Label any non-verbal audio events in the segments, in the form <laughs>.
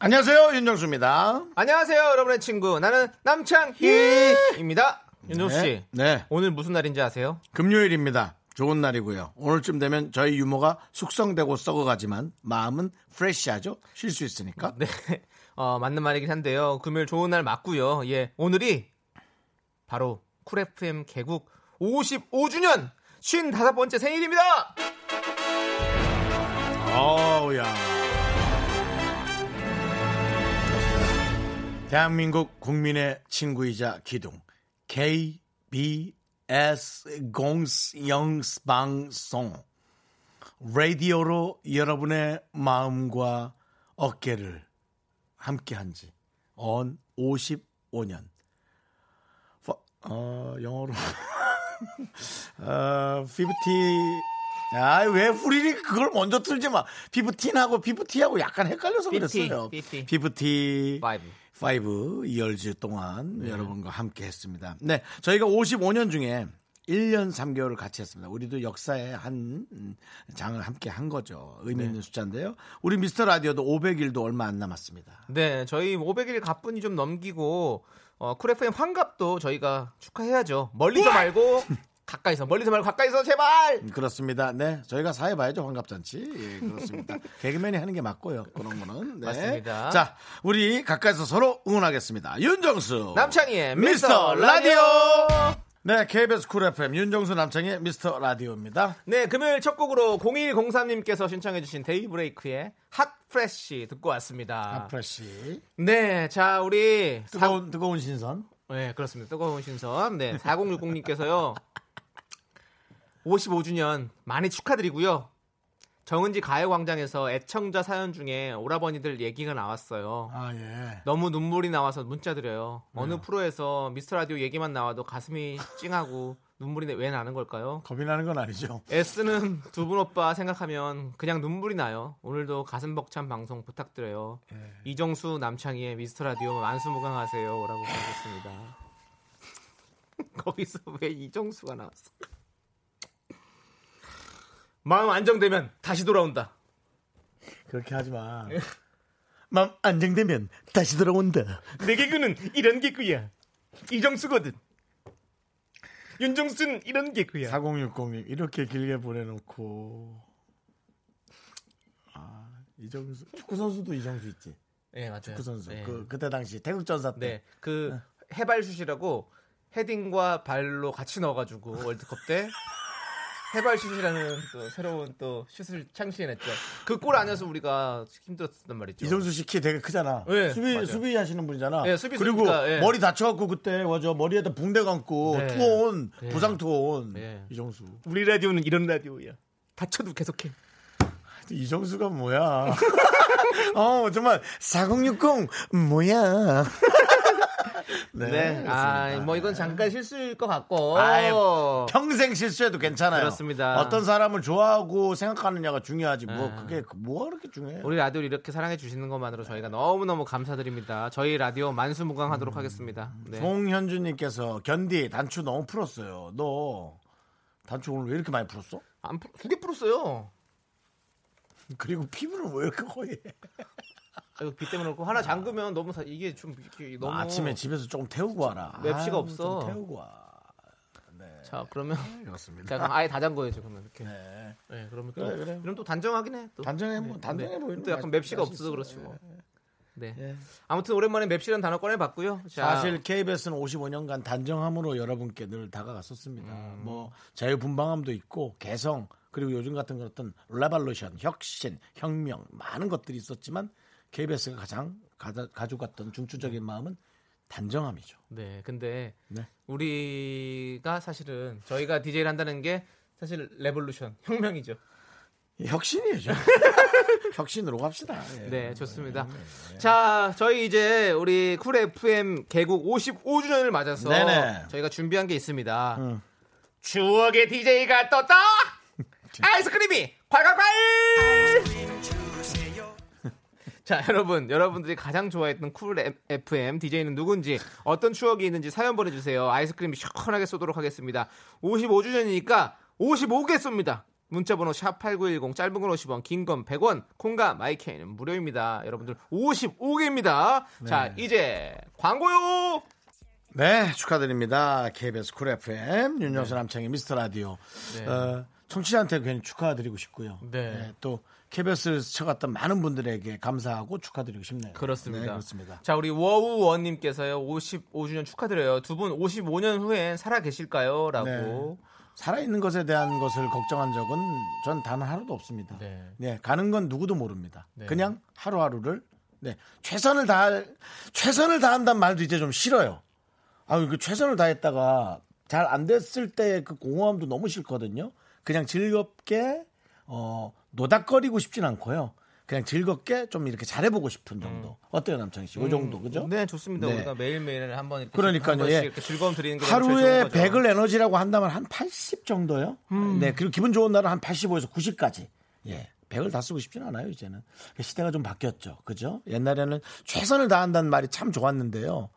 안녕하세요 윤정수입니다. 안녕하세요, 여러분의 친구. 나는 남창희입니다. 윤종 씨, 네, 네. 오늘 무슨 날인지 아세요? 금요일입니다. 좋은 날이고요. 오늘쯤 되면 저희 유머가 숙성되고 썩어가지만 마음은 프레시하죠. 쉴 수 있으니까. 네, 어, 맞는 말이긴 한데요. 금요일 좋은 날 맞고요. 예, 오늘이 바로 쿨 FM 개국 55주년 55번째 생일입니다. 어우야. 대한민국 국민의 친구이자 기둥 KBS 공영방송 라디오로 여러분의 마음과 어깨를 함께한 지 언 55년. 어, 영어로 <laughs> 어, 50 아, 왜 우리 그걸 먼저 틀지 마. fifteen하고 fifty하고 약간 헷갈려서 그랬어요. Fifty. Fifty. Five. 5 이열주 동안 여러분과 함께 했습니다. 네, 저희가 55년 중에 1년 3개월을 같이 했습니다. 우리도 역사의 한 장을 함께 한 거죠. 의미 있는 숫자인데요. 우리 미스터 라디오도 500일도 얼마 안 남았습니다. 네, 저희 500일 가뿐히 좀 넘기고 어, Cool FM 환갑도 저희가 축하해야죠. 멀리서 말고 <laughs> 가까이서 멀리서 말고 가까이서 제발. 그렇습니다. 네, 저희가 사회 봐야죠 환갑잔치. 예, 그렇습니다. <laughs> 개그맨이 하는 게 맞고요. 그런 거는. 네. 맞습니다. 자, 우리 가까이서 서로 응원하겠습니다. 윤정수, 남창희의 미스터 라디오. 라디오. 네, KBS Cool FM 윤정수 남창희의 미스터 라디오입니다. 네, 금요일 첫 곡으로 0103님께서 신청해주신 데이브레이크의 Hot Fresh 듣고 왔습니다. Hot Fresh 네, 자 우리 사- 뜨거운 뜨거운 신선. 네, 그렇습니다. 뜨거운 신선. 네, 4060님께서요. 55주년 많이 축하드리고요. 정은지 가요광장에서 애청자 사연 중에 오라버니들 얘기가 나왔어요. 아 예. 너무 눈물이 나와서 문자 드려요. 어느 프로에서 미스터 라디오 얘기만 나와도 가슴이 찡하고 눈물이 왜 나는 걸까요? 겁이 나는 건 아니죠. S는 두 분 오빠 생각하면 그냥 눈물이 나요. 오늘도 가슴 벅찬 방송 부탁드려요. 이정수 남창희의 미스터 라디오 만수무강하세요라고 보내셨습니다. <laughs> 거기서 왜 이정수가 나왔어? 마음 안정되면 다시 돌아온다. 그렇게 하지 마. 마음 안정되면 다시 돌아온다. 내 개그는 이런 개그야. 이정수거든. 윤정수는 이런 개그야. 4060님 이렇게 길게 보내놓고 아 이정수 축구 선수도 이정수 있지. 네 맞아요. 축구 선수 네. 그 그때 당시 태극 전사 때. 네, 그 해발슛이라고 헤딩과 발로 같이 넣어가지고 월드컵 때 <laughs> 해발 슛이라는 또 새로운 또 슛을 창시해냈죠. 그골 아니어서 우리가 힘들었단 말이죠. 이정수 씨 키 되게 크잖아. 네, 수비 맞아요. 수비 하시는 분이잖아. 네, 수비 그리고 예. 머리 다쳐갖고 그때 맞아 머리에다 붕대 감고 네. 투혼 네. 부상 투혼 네. 이정수. 우리 라디오는 이런 라디오야. 다쳐도 계속해. 이정수가 뭐야? <laughs> 어 정말 4060 뭐야? <laughs> 네. 아, 그렇습니다. 뭐 이건 잠깐 실수일 것 같고. 아이, 평생 실수해도 괜찮아요. 그렇습니다. 어떤 사람을 좋아하고 생각하느냐가 중요하지. 뭐 네. 그게 뭐가 그렇게 중요해? 우리 라디오를 이렇게 사랑해 주시는 것만으로 저희가 너무너무 감사드립니다. 저희 라디오 만수무강하도록 하겠습니다. 네. 송현주님께서 견디 단추 너무 풀었어요. 너 단추 오늘 왜 이렇게 많이 풀었어? 안 풀- 두개 풀었어요. 그리고 피부는 왜 이렇게 허얘? 아이고, 빛 때문에 그렇고 하나 잠그면 너무 사- 이게 좀 이렇게 너무 아침에 집에서 조금 태우고 와라. 맵시가 아유, 없어. 좀 태우고 와. 자 그러면 그렇습니다. 자 그럼 아예 다 잠궈야죠 그러면 이렇게. 네. 네, 그러면 또 그래, 그래. 이럼 또 단정하긴 해. 또. 단정해 뭐 단정해 네. 보이는 또 약간 맛- 맵시가 없어서. 그렇지 뭐. 네. 예. 아무튼 오랜만에 맵시라는 단어 꺼내봤고요. 자, 사실 KBS는 55년간 단정함으로 여러분께 늘 다가갔었습니다. 뭐 자유분방함도 있고 개성 그리고 요즘 같은 건 어떤 revolution, 혁신, 혁명 많은 것들이 있었지만 KBS가 가장 가져갔던 중추적인 마음은 단정함이죠. 네, 근데 네. 우리가 사실은 저희가 DJ를 한다는 게 사실 revolution 혁명이죠. 혁신이죠. <laughs> 혁신으로 갑시다. 예. 네, 좋습니다. 자, 저희 이제 우리 Cool FM 개국 55주년을 맞아서 네네. 저희가 준비한 게 있습니다. 추억의 DJ가 떴다! <laughs> 아이스크림이 콸콸콸! 자, <laughs> 여러분, 여러분들이 가장 좋아했던 Cool FM DJ는 누군지, 어떤 추억이 있는지 사연 보내주세요. 아이스크림이 시원하게 쏘도록 하겠습니다. 55주년이니까 55개 쏩니다. 문자번호 샵8910 짧은 건 50원 긴 건 100원 콩과 my K는 무료입니다 여러분들 55개입니다 자 이제 광고요 네, 축하드립니다. KBS Cool FM 윤정수 남창의 미스터 라디오. 네. 어, 청취자한테 괜히 축하드리고 싶고요. 네. 또 KBS를 스쳐갔던 많은 분들에게 감사하고 축하드리고 싶네요. 그렇습니다. 네, 그렇습니다. 자 우리 워우원님께서요 55주년 축하드려요 두 분 55년 후엔 살아 계실까요 라고 살아있는 것에 대한 것을 걱정한 적은 전 단 하루도 없습니다. 네. 네. 가는 건 누구도 모릅니다. 네. 그냥 하루하루를 네, 최선을 다할 최선을 다한다는 말도 이제 좀 싫어요. 아, 그 최선을 다했다가 잘 안 됐을 때 그 공허함도 너무 싫거든요. 그냥 즐겁게 어, 노닥거리고 싶진 않고요. 그냥 즐겁게 좀 이렇게 잘해보고 싶은 정도. 어때요, 남창희 씨? 그 정도, 그죠? 네 좋습니다 네. 우리가 매일매일 한번 이렇게 그러니까요, 예. 이렇게 즐거움 드리는 게 하루에 거죠. 음. 100을 에너지라고 한다면 한 80 정도요. 네, 그리고 기분 좋은 날은 한 85에서 90까지. 예. 100을 다 쓰고 싶진 않아요, 이제는. 시대가 좀 바뀌었죠. 그죠? 옛날에는 최선을 다한다는 말이 참 좋았는데요.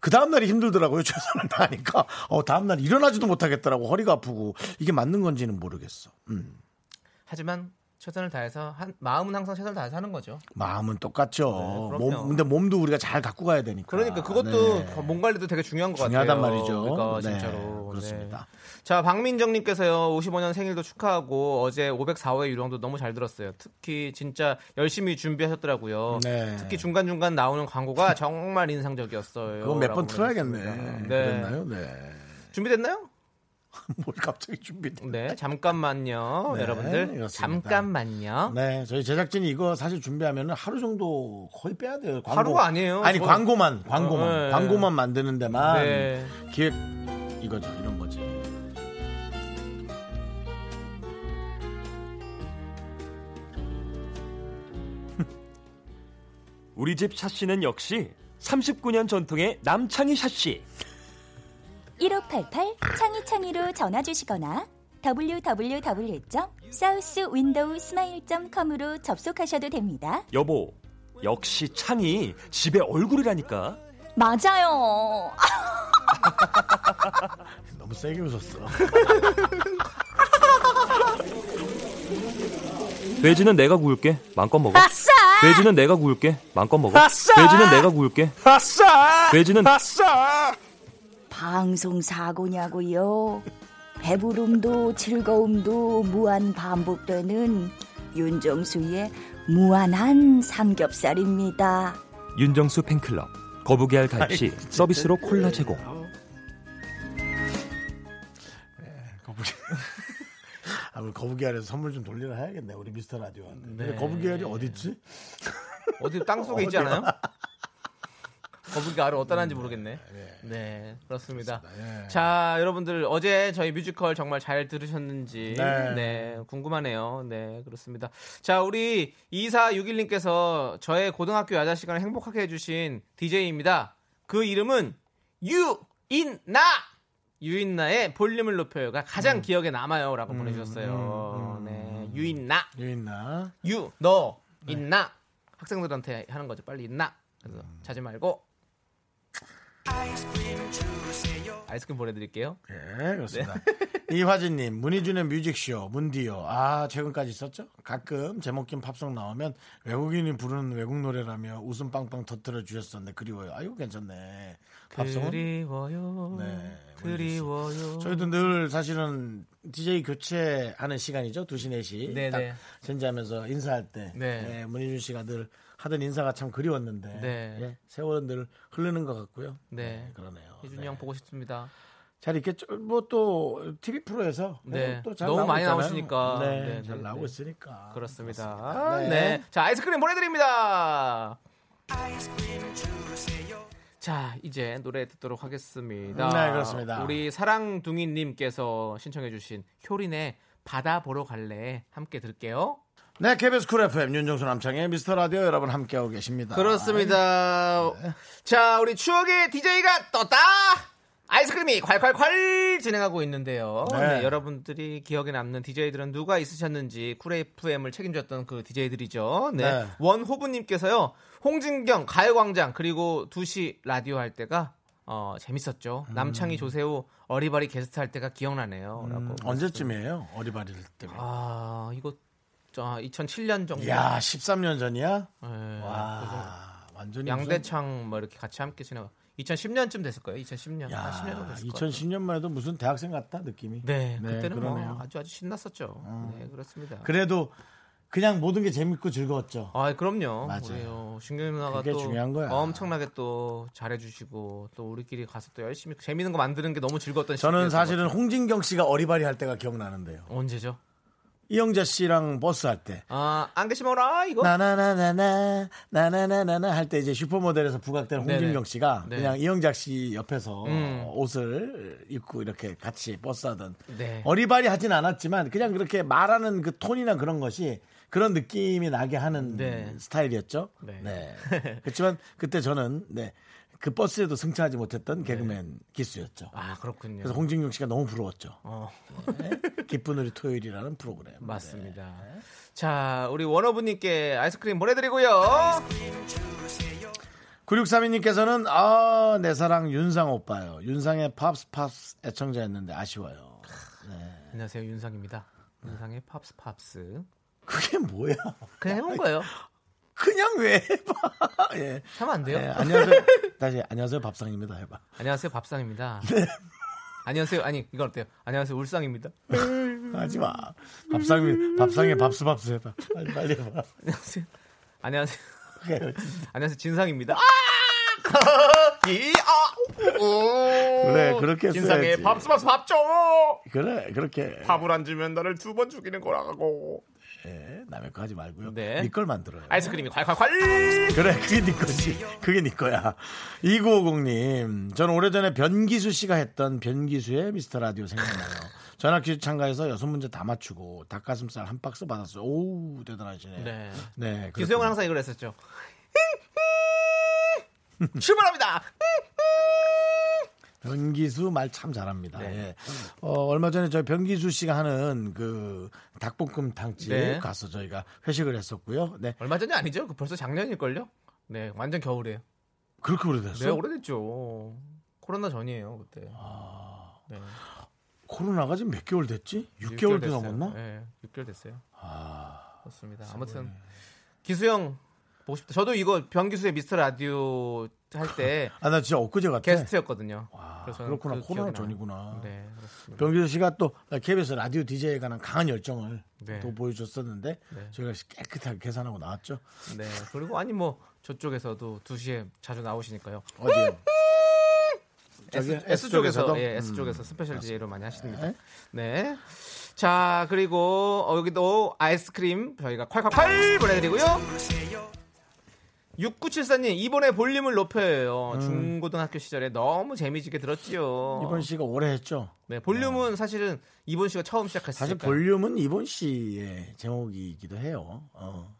그 다음날이 힘들더라고요. <laughs> 최선을 다하니까. 어, 다음날 일어나지도 못하겠더라고. 허리가 아프고. 이게 맞는 건지는 모르겠어. 음. 하지만 최선을 다해서 한, 마음은 항상 최선을 다해서 하는 거죠 마음은 똑같죠. 네. 몸, 근데 몸도 우리가 잘 갖고 가야 되니까. 그러니까 그것도 네. 몸 관리도 되게 중요한 것 중요하단 같아요 말이죠. 그러니까 네, 진짜로 그렇습니다. 네. 자, 박민정님께서요, 55년 생일도 축하하고, 어제 504회 유령도 너무 잘 들었어요. 특히 진짜 열심히 준비하셨더라고요. 네. 특히 중간 중간 나오는 광고가 <laughs> 정말 인상적이었어요. 그거 몇 번 틀어야겠네. 네. 그랬나요? 네. 준비됐나요? <laughs> 뭘 갑자기 준비돼. 네, 잠깐만요. 네, 여러분들. 그렇습니다. 잠깐만요. 네, 저희 제작진이 이거 사실 준비하면 하루 정도 거의 빼야 돼요. 광고. 하루가 아니에요. 아니 저- 광고만, 광고만, 어, 네. 광고만 만드는 데만 네. 기획 이거죠, 이런 거지. 우리 집 샤시는 역시 39년 전통의 남창희 샤시. 1588 창이창이로 전화 주시거나 www.southwindowsmile.com으로 접속하셔도 됩니다. 여보, 역시 창이 집에 얼굴이라니까. 맞아요. <laughs> 너무 세게 웃었어. <laughs> 돼지는 내가 구울게. 마음껏 먹어. 아싸! 돼지는 내가 구울게. 마음껏 먹어. 아싸! 돼지는 내가 구울게. 아싸! 돼지는 아싸! 방송 사고냐고요. 배부름도 즐거움도 무한 반복되는 윤정수의 무한한 삼겹살입니다. 윤정수 팬클럽. 거북이알 가입 시 서비스로 콜라 제공. 거북이. <laughs> 아, 우리 거북이 알에서 선물 좀 돌리라 해야겠네. 우리 미스터 라디오한테. 근데 네. 거북이 알이 어디 있지? 어디 땅 속에 있지? 않아요? <laughs> 거북이가 알을 어디다 놨는지 모르겠네. 네, 그렇습니다. 예. 자, 여러분들 어제 저희 뮤지컬 정말 잘 들으셨는지 네. 네, 궁금하네요. 네, 그렇습니다. 자, 우리 2461님께서 저의 고등학교 야자 시간을 행복하게 해주신 DJ입니다. 그 이름은 유인나! 유인나의 볼륨을 높여요가 가장 기억에 남아요라고 보내주셨어요. 네, 유인나, 있나? 유, 너, 있나? 학생들한테 하는 거죠. 빨리 있나? 그래서 자지 말고 아이스크림 보내드릴게요. 예, 그렇습니다. <laughs> 이화진님, 문희준의 뮤직쇼, 문디오. 아, 최근까지 있었죠? 가끔 제목긴 팝송 나오면 외국인이 부르는 외국 노래라며 웃음 빵빵 터뜨려 주셨었는데 그리워요. 아이고, 괜찮네. 팝송은? 그리워요. 네, 그리워요. 저희도 늘 사실은 DJ 교체하는 시간이죠. 2시, 4시. 네네. 딱 젠지하면서 인사할 때. 네. 예, 문희준 씨가 늘 하던 인사가 참 그리웠는데. 네. 예, 세월은 늘 흐르는 것 같고요. 네. 그러네요. 희준이 네. 형 보고 싶습니다. 잘 있겠죠. 뭐 또 TV 프로에서 네. 또잘 너무 많이 있잖아요. 나오시니까. 네, 네, 잘 네, 나오고 네. 있으니까 그렇습니다. 그렇습니다. 네. 네. 자, 아이스크림 보내드립니다. 자, 이제 노래 듣도록 하겠습니다. 네, 그렇습니다. 우리 사랑둥이님께서 신청해주신 효린의 바다 보러 갈래 함께 들을게요. 네, KBS Cool FM 윤정수 남창의 미스터 라디오 여러분 함께하고 계십니다. 그렇습니다. 자, 우리 추억의 DJ가 떴다! 아이스크림이 콸콸콸 진행하고 있는데요. 네. 네, 여러분들이 기억에 남는 DJ들은 누가 있으셨는지 Cool FM을 책임졌던 그 DJ들이죠. 네. 네. 원호부님께서요. 홍진경, 가요광장, 그리고 2시 라디오 할 때가 어, 재밌었죠. 음. 남창희, 조세호, 어리바리 게스트 할 때가 기억나네요. 음, 언제쯤이에요? 어리바리를 때문에. 아, 이거 저 2007년 정도. 야, 13년 전이야? 네. 와, 완전히 양대창 뭐 이렇게 같이 함께 지내가 2010년쯤 됐을 거예요. 2010년. 무슨- 한 10년 야, 정도 됐을 거예요. 2010년만 해도 무슨 대학생 같다 느낌이. 네, 네, 그때는 그러네요. 뭐 아주 아주 신났었죠. 네, 그렇습니다. 그래도 그냥 모든 게 재밌고 즐거웠죠. 아, 그럼요. 맞아요. 어, 신경 누나가 또 중요한 거야. 엄청나게 또 잘해주시고 또 우리끼리 가서 또 열심히 재밌는 거 만드는 게 너무 즐거웠던 저는 사실은. 홍진경 씨가 어리바리 할 때가 기억나는데요. 언제죠? 이영자 씨랑 버스 할 때. 아, 안 계시면라 이거. 나나나나나 나나나나나 할 때 이제 슈퍼모델에서 부각된 홍진경. 씨가 네. 그냥 이영자 씨 옆에서 음. 옷을 입고 이렇게 같이 버스 하던 네. 어리바리 하진 않았지만 그냥 그렇게 말하는 그 톤이나 그런 것이 그런 느낌이 나게 하는 네. 스타일이었죠. 네. 네. <laughs> 그렇지만 그때 저는 네. 그 버스에도 승차하지 못했던 개그맨 기수였죠. 아, 그렇군요. 그래서 홍진경 씨가 너무 부러웠죠. 어, 네. 기쁜 우리 토요일이라는 프로그램. 맞습니다. 자, 우리 원어부님께 아이스크림 보내드리고요. 9632님께서는 아, 내 사랑 윤상 오빠요. 윤상의 팝스 팝스 애청자였는데 아쉬워요. 안녕하세요, 윤상입니다. 윤상의 팝스 팝스. 그게 뭐야? 그냥 해본 거예요. 그냥 왜 해봐? <laughs> 예. 하면 안 돼요? 예, 안녕하세요. <laughs> 다시 안녕하세요 밥상입니다. 해봐. 안녕하세요, 밥상입니다. <laughs> 네. 안녕하세요. 아니, 이건 어때요? 안녕하세요, 울상입니다. 하지 마. 밥상이 밥상에 밥수 밥수 해봐. 빨리 빨리 해봐. 안녕하세요. 안녕하세요. 그래요. 안녕하세요, 진상입니다. 아! 이, 아! 그래 그렇게 써야지. 밥수 밥수 밥 줘! 그래 그렇게 밥을 안 주면 나를 두 번 죽이는 거라고. 예, 남의 거 하지 말고요. 네. 네걸 만들어요. 아이스크림이 콸콸콸! 그래, 그게 네 거지. 그게 네 거야. 2950님, 저는 오래전에 변기수 씨가 했던 변기수의 미스터 라디오 생각나요. 전화 퀴즈 참가해서 여섯 문제 다 맞추고 닭가슴살 한 박스 받았어요. 오우, 대단하시네. 네. 네. 기수 형은 항상 이걸 했었죠. <laughs> 출발합니다! 변기수 말 참 잘합니다. 네. 예. 어, 얼마 전에 저희 변기수 씨가 하는 그 닭볶음탕집 네. 가서 저희가 회식을 했었고요. 네. 얼마 전이 아니죠? 그 벌써 작년일걸요? 네, 완전 겨울이에요. 그렇게 오래됐어? 네, 오래됐죠. 코로나 전이에요, 그때. 아. 네. 코로나가 지금 몇 개월 됐지? 6개월 6개월도 됐어요. 넘었나? 네, 6개월 됐어요. 아, 그렇습니다. 아무튼 기수형 보고 싶다. 저도 이거 변기수의 미스터 라디오 할 때 <laughs> 아, 나 진짜 엊그제 같아. 게스트였거든요. 와, 그래서 그렇구나. 그 코로나. 전이구나. 네, 그렇습니다. 병규 씨가 또 KBS 라디오 DJ에 관한 강한 열정을 네. 또 보여줬었는데 네. 저희가 깨끗하게 계산하고 나왔죠. 네, 그리고 아니 뭐 저쪽에서도 2시에 자주 나오시니까요. 어디요? <laughs> S, S 쪽에서? 예, S 음. 쪽에서 스페셜 DJ로 많이 하십니다. 네. 네. 자, 그리고 어, 여기도 아이스크림 저희가 콸콸콸 보내드리고요. 6974님 이번에 볼륨을 높여요. 중고등학교 시절에 너무 재미지게 들었지요. 음. 이번 씨가 오래 했죠. 네, 볼륨은 사실은 이번 씨가 처음 시작했으니까. 사실 볼륨은 이번 씨의 제목이기도 해요. 어,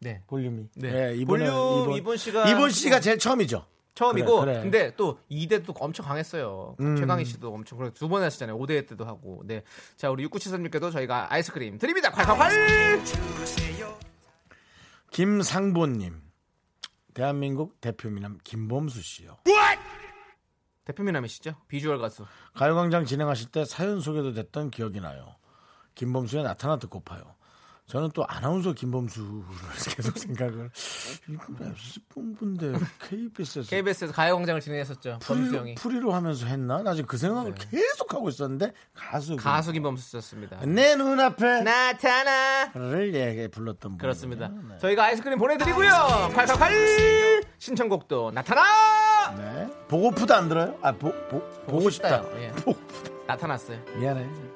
네. 볼륨이. 네. 이번에 볼륨 이번 씨가 이번 씨가 제일 처음이죠. 처음이고 그래, 그래. 근데 또 2대도 엄청 강했어요. 음. 최강희 씨도 엄청 그래 두번 하시잖아요. 5대 때도 하고. 네. 자, 우리 6973님께도 저희가 아이스크림 드립니다. 콸콸콸! 김상보님. 대한민국 대표미남 김범수 씨요. 대표 미남이시죠? 비주얼 가수. 가요광장 진행하실 때 사연 소개도 됐던 기억이 나요. 김범수의 나타나 듣고파요. 저는 또 아나운서 김범수를 <laughs> 계속 생각을 이거 S본부인데 KBS에서 KBS에서 가요광장을 진행했었죠. 범수 프리로, 형이. 프리로 하면서 했나? 나 지금 그 생각을 계속 하고 있었는데 가수 가수 김범수였습니다. 내 눈앞에 나타나. 를 예, 불렀던 분 그렇습니다. 저희가 아이스크림 보내드리고요. 콸콸콸! 신청곡도 나타나! 네. 보고프도 안 들어요? 아 보, 보, 보고 싶다. 싶다요. 예. 보고프다. 나타났어요. 미안해.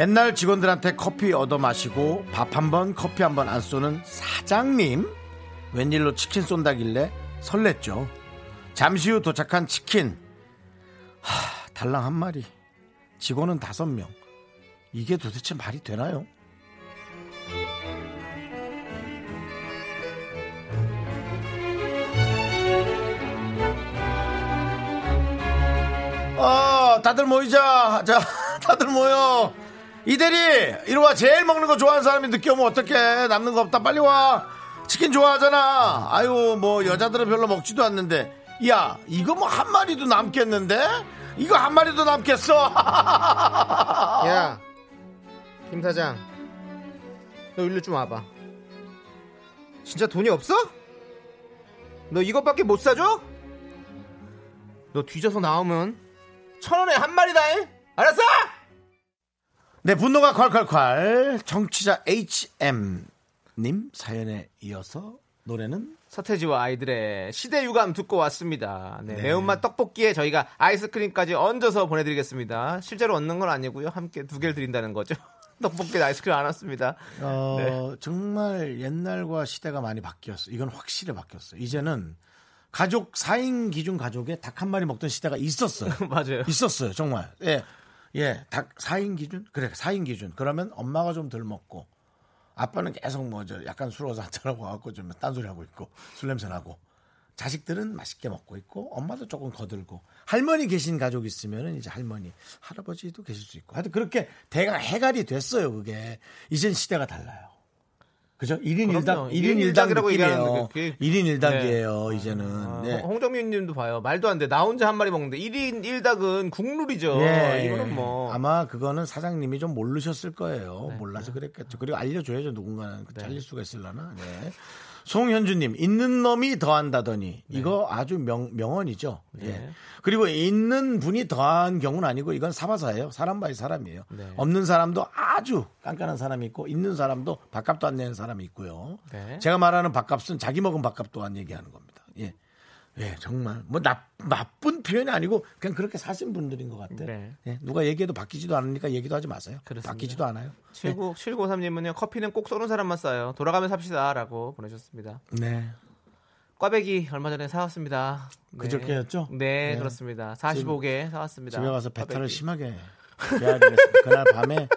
맨날 직원들한테 커피 얻어 마시고 밥 한 번 커피 한 번 안 쏘는 사장님 웬일로 치킨 쏜다길래 설렜죠. 잠시 후 도착한 치킨 하, 달랑 한 마리 직원은 다섯 명 이게 도대체 말이 되나요? 어, 다들 모이자. 자, <laughs> 다들 모여. 이대리, 이리 와. 제일 먹는 거 좋아하는 사람이 늦게 오면 어떡해. 남는 거 없다. 빨리 와. 치킨 좋아하잖아. 아유, 뭐, 여자들은 별로 먹지도 않는데. 야, 이거 뭐 한 마리도 남겠는데? 이거 한 마리도 남겠어. <laughs> 야, 김 사장, 너 일로 좀 와봐. 진짜 돈이 없어? 너 이것밖에 못 사줘? 너 뒤져서 나오면 천 원에 한 마리다. 잉? 알았어? 네, 분노가 콸콸콸. 정치자 HM님 사연에 이어서 노래는 서태지와 아이들의 시대 유감 듣고 왔습니다. 네, 네. 매운맛 떡볶이에 저희가 아이스크림까지 얹어서 보내드리겠습니다. 실제로 얻는 건 아니고요. 함께 두 개를 드린다는 거죠. <laughs> 떡볶이에 아이스크림 안 왔습니다. 어, 네. 정말 옛날과 시대가 많이 바뀌었어. 이건 확실히 바뀌었어. 이제는 가족 4인 기준 가족에 닭 한 마리 먹던 시대가 있었어요. <laughs> 맞아요. 있었어요, 정말. 예. 예, 닭 4인 기준? 그래, 4인 기준. 그러면 엄마가 좀 덜 먹고 아빠는 계속 뭐 저 약간 술 어서 한잔하고 와갖고 좀 딴소리 하고 있고 술 냄새 나고. 자식들은 맛있게 먹고 있고 엄마도 조금 거들고. 할머니 계신 가족 있으면은 이제 할머니 할아버지도 계실 수 있고. 하여튼 그렇게 대가 해갈이 됐어요 그게. 이젠 시대가 달라요 그죠 1인 그럼요. 1닭 1인 일인 1닭 일닭이라고 느낌이에요 얘기하는데 그게- 1인 1닭이에요 이제는 아, 네. 홍정민 님도 봐요. 말도 안 돼. 나 혼자 한 마리 먹는데 1인 1닭은 국룰이죠. 예, 이거는 뭐. 아마 그거는 사장님이 좀 모르셨을 거예요. 네. 몰라서 그랬겠죠. 그리고 알려 줘야죠. 누군가는 잘릴 수가 있을라나. 네. 송현주님 있는 놈이 더한다더니 이거 아주 명, 명언이죠. 예. 네. 그리고 있는 분이 더한 경우는 아니고 이건 사바사예요. 사람 by 사람이에요. 네. 없는 사람도 아주 깐깐한 사람이 있고 있는 사람도 밥값도 안 내는 사람이 있고요. 네. 제가 말하는 밥값은 자기 먹은 밥값 또한 얘기하는 겁니다. 예. 예, 정말 뭐 나, 나쁜 표현이 아니고 그냥 그렇게 사신 분들인 것 같아요. 네. 예, 누가 얘기해도 바뀌지도 않으니까 얘기도 하지 마세요. 그렇습니다. 바뀌지도 않아요. 79, 7953님은요, 커피는 꼭 쏘는 사람만 쏴요. 돌아가며 삽시다. 라고 보내셨습니다. 네. 꽈배기 얼마 전에 사왔습니다. 네. 그저께였죠? 네, 네. 그렇습니다. 45개 사왔습니다. 집에 가서 배탈을 꽈배기. 심하게. <laughs> 그날 밤에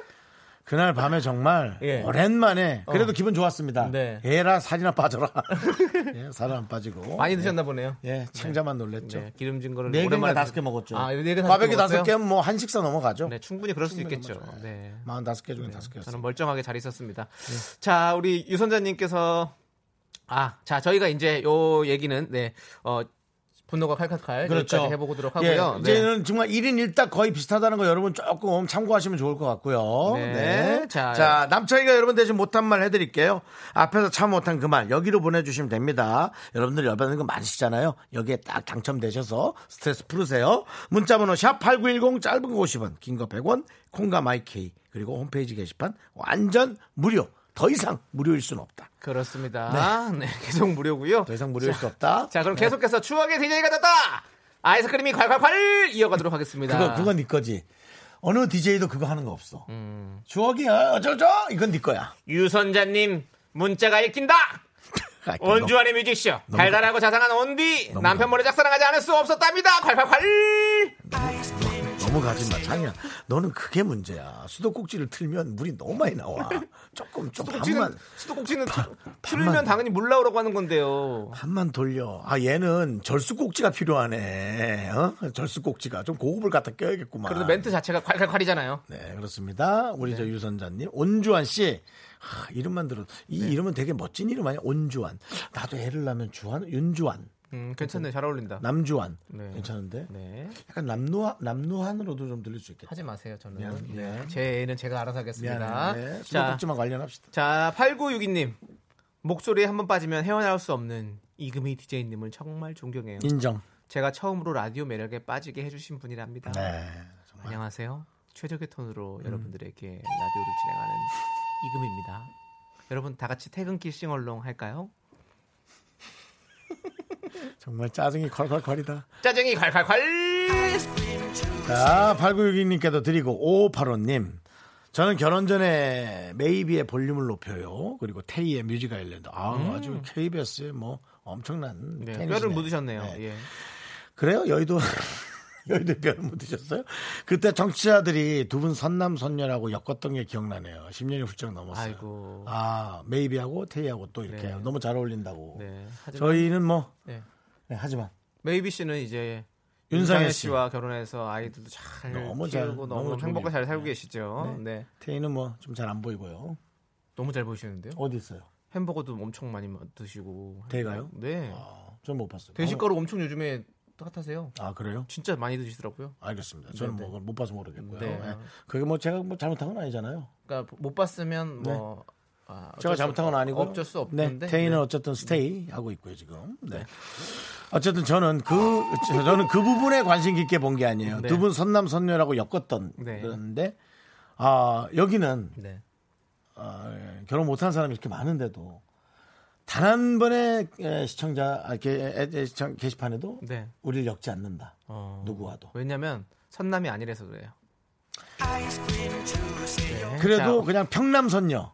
그날 밤에 정말 예. 오랜만에 그래도 기분 좋았습니다. 네. 얘라 살이나 빠져라. <laughs> 예, 살은 안 빠지고. 많이 드셨나 보네요. 예, 창자만 놀랬죠. 네, 기름진 거를 네 개인가 오랜만에 다섯 드- 개 먹었죠. 아, 네 개 다섯 개 꽈배기 다섯? 개면 뭐 한 식사 넘어가죠. 네, 충분히 그럴 수 충분히 있겠죠. 넘어가죠. 네. 45개 중에 다섯 개였어요. 저는 멀쩡하게 잘 있었습니다. 자, 우리 유선자님께서 아, 자, 저희가 이제 요 얘기는 네, 어, 분노가 칼칼칼 그렇죠. 해보도록 예, 하고요. 네. 이제는 정말 1인 1닭 거의 비슷하다는 거 여러분 조금 참고하시면 좋을 것 같고요. 네. 네. 자. 자, 남창이가 여러분 대신 못한 말 해드릴게요. 앞에서 참 못한 그 말 여기로 보내주시면 됩니다. 여러분들 열받는 거 많으시잖아요. 여기에 딱 당첨되셔서 스트레스 풀으세요. 문자번호 샵 8910 짧은 거 50원, 긴 거 100원, 콩과 마이케이 그리고 홈페이지 게시판 완전 무료. 더 이상 무료일 수는 없다. 그렇습니다. 네. 계속 무료고요. 더 이상 무료일 수 없다. 자, 그럼 계속해서 추억의 DJ가 됐다. 아이스크림이 콸콸콸 이어가도록 하겠습니다. 그거 그건 네 거지. 어느 DJ도 그거 하는 거 없어. 음. 추억이 어쩌죠? 이건 네 거야. 유선자님 문자가 읽힌다. <laughs> 아, 원주환의 뮤직쇼 달달하고 자상한 온디 남편 몰래 짝사랑하지 않을 수 없었답니다. 콸콸콸. 너무 너무 가지 마. 장이야. 너는 그게 문제야. 수도꼭지를 틀면 물이 너무 많이 나와. 조금 좀 수도꼭지는 반만 수도꼭지는 틀- 반만. 틀면 당연히 물 나오라고 하는 건데요. 반만 돌려. 아 얘는 절수꼭지가 필요하네. 어? 절수꼭지가 좀 고급을 갖다 껴야겠구만. 그래도 멘트 자체가 콸콸콸이잖아요. 네, 그렇습니다. 우리 저 유선자님. 온주환 씨. 하, 이름만 들어. 이 네. 이름은 되게 멋진 이름 아니야? 온주환. 나도 애를 낳으면 주환, 윤주환, 음, 괜찮네. 잘 어울린다. 남주환. 네. 괜찮은데? 네. 약간 남루한, 남루한으로도 좀 들릴 수 있겠다. 하지 마세요, 저는. 미안, 네. 미안. 제 애는 제가 알아서 하겠습니다. 미안해. 네, 자, 수도꼭지만 관련합시다. 자, 8962님. 목소리에 한 번 빠지면 헤어나올 수 없는 이금희 DJ님을 정말 존경해요. 인정. 제가 처음으로 라디오 매력에 빠지게 해주신 분이랍니다. 네. 정말. 안녕하세요. 최적의 톤으로 여러분들에게 라디오를 진행하는 이금입니다. 여러분 다 같이 퇴근길 싱얼롱 할까요? 정말 짜증이 콸콸콸이다. 짜증이 콸콸콸! 자, 8962님께도 드리고, 5585님. 저는 결혼 전에 메이비의 볼륨을 높여요. 그리고 테이의 Music Island. 아, 아주 KBS에 뭐 엄청난 음. 네. 뼈를 묻으셨네요. 네. 예. 그래요? 여의도 여의도 뼈를 묻으셨어요? 그때 청취자들이 두 분 선남 선녀라고 엮었던 게 기억나네요. 10년이 훌쩍 넘었어요. 아이고. 아, 메이비하고 테이하고 또 이렇게 네. 너무 잘 어울린다고. 네. 하지만, 저희는 뭐 네. 네, 하지만 메이비 씨는 이제 윤상현 씨. 씨와 결혼해서 아이들도 잘 너무 잘, 키우고 너무 너무 좋은 행복하게 잘. 살고 계시죠. 네. 테이는 뭐 좀 잘 안 보이고요. 너무 잘 보이시는데요. 어디 있어요? 햄버거도 엄청 많이 드시고. 테이가요? 네. 아, 전못 봤어요. 대식가루 엄청 요즘에 핫하세요. 아, 그래요? 진짜 많이 드시더라고요. 알겠습니다. 저는 네, 뭐못 봐서 모르겠고요. 네. 예. 그게 뭐 제가 뭐 잘못한 건 아니잖아요. 그러니까 못 봤으면 뭐 아, 어쩔 제가 수 잘못한 건 없- 아니고 어쩔 수 네, 없는데 테이는 네. 어쨌든 스테이 하고 있고요 지금. 네. 어쨌든 저는 그 저는 그 부분에 관심 깊게 본 게 아니에요. 네. 두분 선남 선녀라고 엮었던 네. 그런데 아 여기는 네. 어, 결혼 못한 사람이 이렇게 많은데도 단 한 번의 에, 시청자 아, 게, 시청, 게시판에도 네. 우리를 엮지 않는다. 어, 누구와도. 왜냐면 선남이 아니라서 그래요. 네. 그래도 자, 그냥 평남 선녀,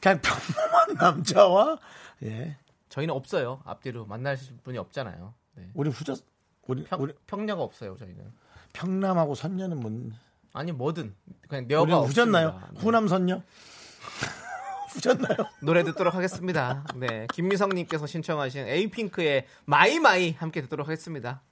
그냥 평범한 남자와 예, 저희는 없어요. 앞뒤로 만나실 분이 없잖아요. 네. 우리 후져 우리 평, 우리 평녀가 없어요. 저희는. 평남하고 선녀는 뭔 아니 뭐든 그냥 우리 녀가 후졌나요? 네. 후남 선녀? 후졌나요? 노래 듣도록 하겠습니다. 네, 김미성님께서 신청하신 Apink의 My My 함께 듣도록 하겠습니다.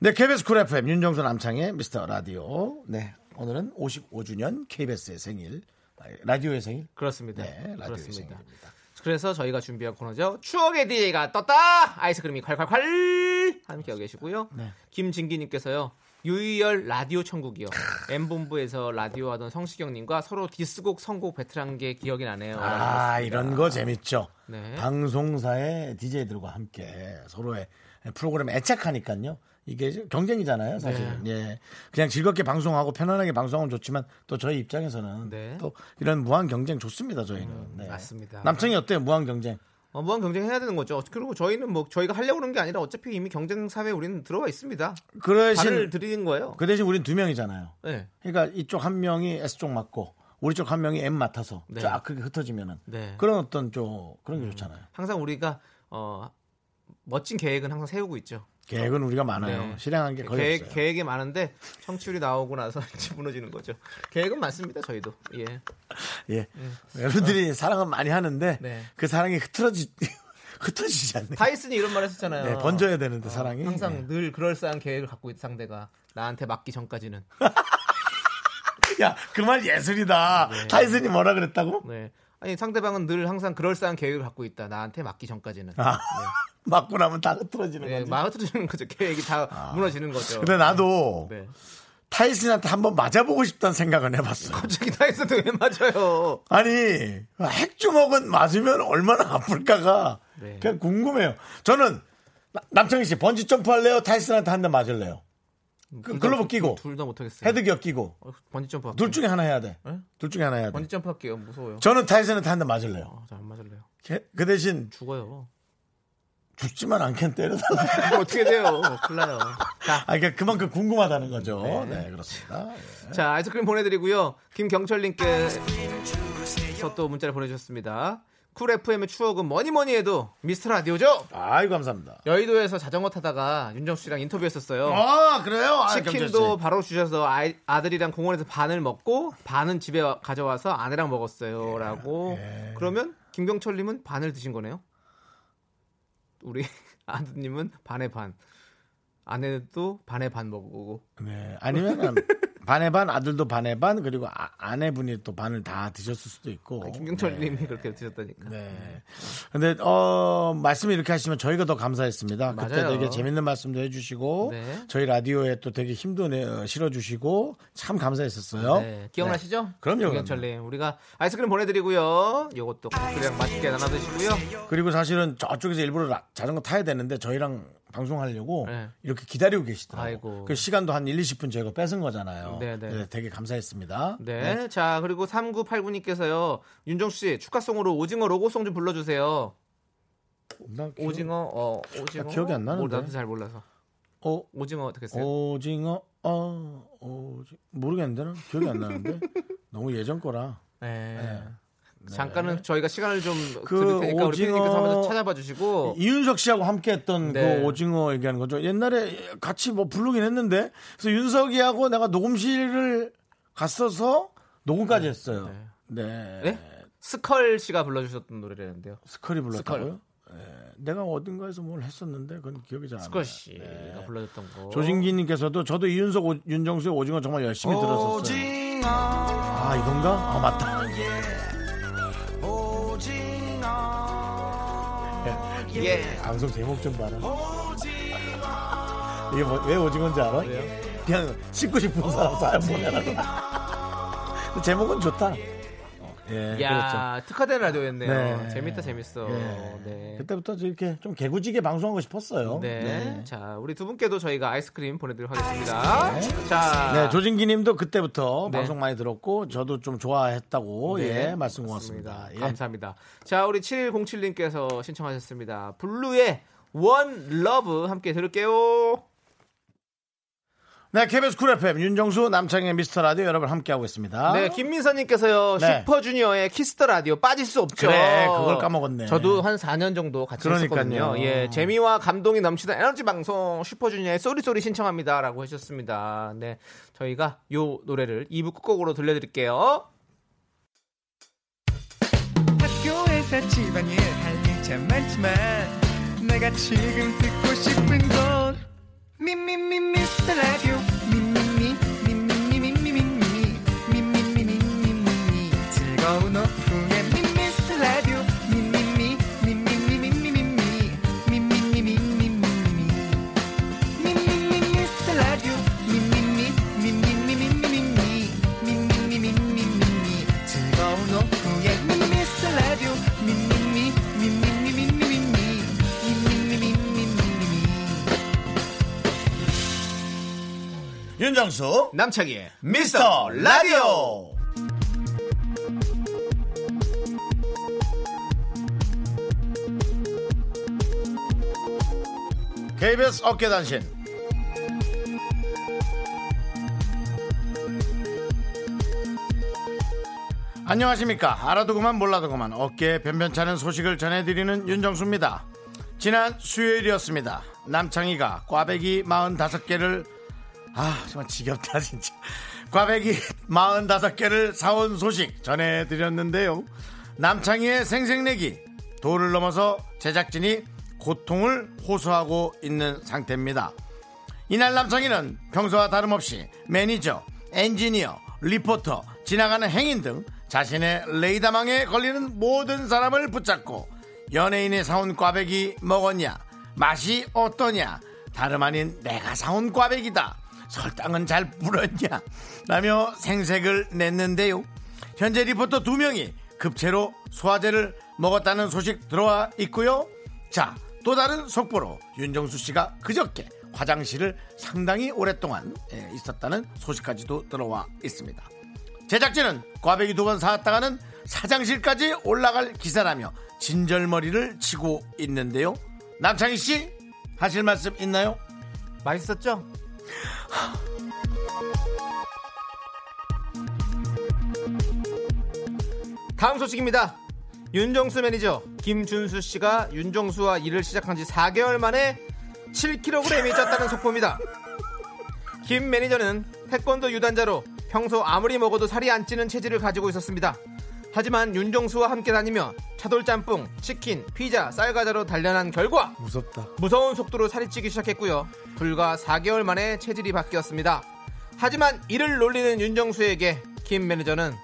네, KBS Cool FM 윤정수 남창의 미스터 라디오. 네, 오늘은 55주년 KBS의 생일, 아, 라디오의 생일. 그렇습니다. 네, 라디오의 그렇습니다. 생일입니다. 그래서 저희가 준비한 코너죠. 추억의 DJ가 떴다! 아이스크림이 콸콸콸! 함께 하고 계시고요. 네. 김진기님께서요. 유희열 라디오 천국이요. M본부에서 라디오 하던 성시경님과 서로 디스곡 선곡 배틀한 게 기억이 나네요. 아. 이런 거 재밌죠. 네. 방송사의 DJ들과 함께 서로의 프로그램에 애착하니까요. 이게 경쟁이잖아요, 사실은. 예. 그냥 즐겁게 방송하고 편안하게 방송하면 좋지만 또 저희 입장에서는 네. 또 이런 무한 경쟁 좋습니다, 저희는. 네. 맞습니다. 남청이 어때요, 무한 경쟁? 어, 무한 경쟁해야 되는 거죠. 그리고 저희는 뭐 저희가 하려고 그런 게 아니라 어차피 이미 경쟁 사회에 우리는 들어와 있습니다. 그 대신, 들이는 거예요. 그 대신 우린 두 명이잖아요. 네. 그러니까 이쪽 한 명이 S쪽 맡고 우리 쪽 한 명이 M 맡아서 네. 쫙 그렇게 흩어지면은 네. 그런 어떤 좀 그런 게 좋잖아요. 항상 우리가 어, 멋진 계획은 항상 세우고 있죠. 계획은 우리가 많아요. 네. 실행한 게 거의 계획, 없어요. 계획이 많은데 청취율이 나오고 나서 <laughs> 무너지는 거죠. 계획은 많습니다, 저희도. 예. 예. 여러분들이 사랑은 많이 하는데 네. 그 사랑이 흐트러지 <laughs> 흩어지지 않네. 타이슨이 이런 말 했었잖아요. 네, 번져야 되는데 사랑이. 항상 네. 늘 그럴싸한 계획을 갖고 있는 상대가 나한테 맞기 전까지는. <laughs> 야, 그 말 예술이다. 타이슨이 뭐라 그랬다고? 네. 아니 상대방은 늘 항상 그럴싸한 계획을 갖고 있다. 나한테 맞기 전까지는. 아, 맞고 나면 다 흐트러지는 네, 거지. 마음 틀어지는 거죠. 계획이 다 무너지는 거죠. 근데 나도 네. 타이슨한테 한번 맞아보고 싶다는 생각은 해봤어. 갑자기 타이슨도 왜 맞아요? 아니 핵주먹은 맞으면 얼마나 아플까가 네. 그냥 궁금해요. 저는 나- 남창희 씨 번지 점프 할래요? 타이슨한테 한 대 맞을래요? 그 글러브 끼고 둘 다 못하겠어요. 헤드기어 끼고 어, 번지 점프. 할게요. 둘 중에 하나 해야 돼. 네? 둘 중에 하나 해야 돼. 번지 점프 할게요. 무서워요. 저는 타이슨한테 한대 맞을래요. 어, 저안 맞을래요. 그- 그 대신 죽어요. 죽지만 않겠 때려달라. 이거 <laughs> 어떻게 돼요? 큰일 나요. 자, 아, 그러니까 그만큼 궁금하다는 거죠. 네, 그렇습니다. 예. 자, 아이스크림 보내드리고요. 김경철님께서 또 문자를 보내주셨습니다. Cool FM의 추억은 뭐니 뭐니 해도 미스터 라디오죠. 아이 감사합니다. 여의도에서 자전거 타다가 윤정수 씨랑 인터뷰했었어요. 아 그래요? 아, 치킨도 씨. 바로 주셔서 아이, 아들이랑 공원에서 반을 먹고 반은 집에 와- 가져와서 아내랑 예, 먹었어요라고. 그러면 김경철님은 반을 드신 거네요. 우리 <laughs> 아드님은 반에 반, 아내도 반에 반 먹고. 네. 아니면 <laughs> 반에 반 아들도 반에 반 그리고 아, 아내분이 또 반을 다 드셨을 수도 있고. 김경철님이 그렇게 드셨다니까. 네. 근데 어 말씀 이렇게 하시면 저희가 더 감사했습니다. 그때 맞아요. 되게 재밌는 말씀도 해주시고 네. 저희 라디오에 또 되게 힘도 내 어, 실어주시고 참 감사했었어요. 네, 기억나시죠? 네. 그럼요, 김경철님, 우리가 아이스크림 보내드리고요. 요것도 가족들이랑 맛있게 나눠 드시고요. 그리고 사실은 저쪽에서 일부러 라- 자전거 타야 되는데 저희랑 방송하려고 네. 이렇게 기다리고 계시더라고요. 그 시간도 한 1, 20분 저희가 뺏은 거잖아요. 네, 네. 되게 감사했습니다. 네. 자, 그리고 3989님께서요. 윤정수 씨, 축하송으로 오징어 로고송 좀 불러주세요. 나 기억- 오징어, 어, 오징어. 나 기억이 안 나는데. 뭐, 나도 잘 몰라서. 어, 오징어 어떻게 했어요? 오징어 어 오지 모르겠는데 난 기억이 안 나는데 <laughs> 너무 예전 거라 네. 잠깐은 저희가 시간을 좀 그 드릴 테니까 우리 오징어- 피디님께서 한번 찾아봐 주시고. 이윤석 씨하고 함께했던 네. 그 오징어 얘기하는 거죠 옛날에 같이 뭐 부르긴 했는데 그래서 윤석이하고 내가 녹음실을 갔어서 녹음까지 했어요 네, 네? 스컬 씨가 불러주셨던 노래라는데요. 스컬이 불렀다고요 네. 내가 어딘가에서 뭘 했었는데 그건 기억이 잘 안 나요 스컬 씨가 네. 불러줬던 거. 조진기님께서도 저도 이윤석 오- 윤정수의 오징어 정말 열심히 들었었어요 아 이건가? 아 맞다 예. 방송 제목 좀 봐라. 이게 뭐, 왜 오징어인지 알아? 그냥 씻고 싶은 사람 사연 보내라고. 제목은 좋다. 어, 예, 야, 특화된 라디오였네요. 네. 재밌다, 재밌어. 그렇죠. 네. 예. 그때부터 이렇게 좀 개구지게 방송하고 싶었어요. 네. 자, 우리 두 분께도 저희가 아이스크림 보내드리도록 하겠습니다. 자. 네, 조진기 님도 그때부터 네. 방송 많이 들었고, 저도 좀 좋아했다고, 네, 예, 말씀. 고맙습니다. 예. 감사합니다. 자, 우리 7107님께서 신청하셨습니다. 블루의 One Love 함께 들을게요. 네, KBS Cool FM, 윤정수, 남창희의 미스터 라디오 여러분 함께하고 있습니다. 네, 김민서님께서요, 네. 슈퍼주니어의 Kiss the Radio 빠질 수 없죠. 그래, 그걸 까먹었네. 저도 한 4년 정도 같이 그러니까요. 했었거든요. 예, 재미와 감동이 넘치는 에너지 방송 슈퍼주니어의 Sorry Sorry 신청합니다라고 하셨습니다. 네, 저희가 요 노래를 2부 끝곡으로 들려드릴게요. 학교에서 집안일 할일참 많지만 내가 지금 듣고 싶은 건 미미미 미스터 라디오 윤정수, 남창희의 미스터 라디오! KBS 어깨단신. 안녕하십니까? 알아두고만 몰라두고만 어깨에 변변찮은 소식을 전해드리는 윤정수입니다. 지난 수요일이었습니다. 남창희가 꽈배기 45개를 아 정말 지겹다 진짜. 꽈배기 45개를 사온 소식 전해드렸는데요. 남창희의 생색내기 도를 넘어서 제작진이 고통을 호소하고 있는 상태입니다. 이날 남창희는 평소와 다름없이 매니저, 엔지니어, 리포터, 지나가는 행인 등 자신의 레이더망에 걸리는 모든 사람을 붙잡고 연예인이 사온 꽈배기 먹었냐 맛이 어떠냐 다름 아닌 내가 사온 꽈배기다 설탕은 잘 불었냐 라며 생색을 냈는데요 현재 리포터 두 명이 급체로 소화제를 먹었다는 소식 들어와 있고요 자 또 다른 속보로 윤정수 씨가 그저께 화장실을 상당히 오랫동안 예, 있었다는 소식까지도 들어와 있습니다. 제작진은 꽈배기 두 번 사왔다가는 사장실까지 올라갈 기사라며 진절머리를 치고 있는데요. 남창희 씨 하실 말씀 있나요? 맛있었죠? 다음 소식입니다. 윤정수 매니저 김준수 씨가 윤정수와 일을 시작한 지 4개월 만에 7kg이 쪘다는 속보입니다. 김 매니저는 태권도 유단자로 평소 아무리 먹어도 살이 안 찌는 체질을 가지고 있었습니다. 하지만 윤정수와 함께 다니며 차돌짬뽕, 치킨, 피자, 쌀과자로 단련한 결과 무섭다. 무서운 속도로 살이 찌기 시작했고요. 불과 4개월 만에 체질이 바뀌었습니다. 하지만 이를 놀리는 윤정수에게 김 매니저는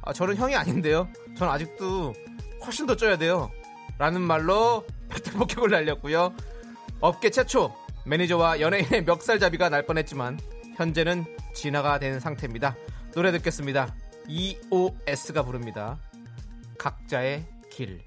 아, 저는 형이 아닌데요. 전 아직도 훨씬 더 쪄야 돼요. 라는 말로 팩트폭격을 날렸고요. 업계 최초 매니저와 연예인의 멱살잡이가 날 뻔했지만 현재는 진화가 된 상태입니다. 노래 듣겠습니다. EOS가 부릅니다. 각자의 길.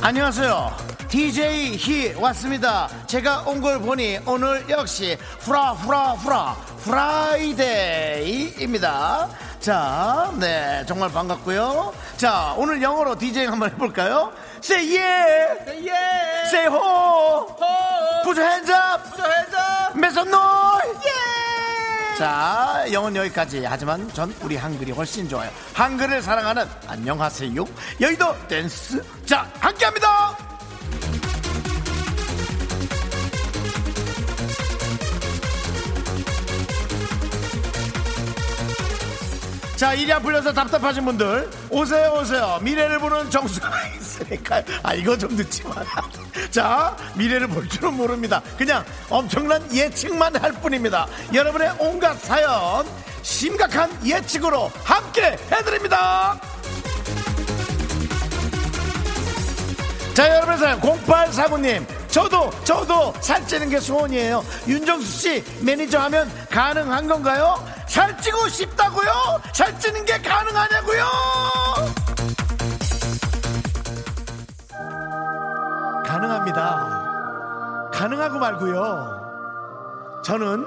안녕하세요. DJ 히 왔습니다. 제가 온 걸 보니 오늘 역시 후라 후라 후라 Friday입니다. 자, 네, 정말 반갑고요. 자, 오늘 영어로 DJ 한번 해볼까요? Say yeah, yeah! say ho, put your hands up, 저 해줘! make some noise. 자, 영어는 여기까지. 하지만 전 우리 한글이 훨씬 좋아요. 한글을 사랑하는 안녕하세요. 여의도 댄스. 자, 함께합니다. 자, 일이 안 풀려서 답답하신 분들, 오세요, 오세요. 미래를 보는 정수가 <laughs> 있으니까. 아, 이거 좀 늦지만. 자, 미래를 볼 줄은 모릅니다. 그냥 엄청난 예측만 할 뿐입니다. 여러분의 온갖 사연, 심각한 예측으로 함께 해드립니다. 자, 여러분의 사연, 0849님. 저도, 저도 살찌는 게 소원이에요. 윤정수 씨, 매니저 하면 가능한 건가요? 살찌고 싶다고요? 살찌는 게 가능하냐고요? 가능합니다. 가능하고 말고요. 저는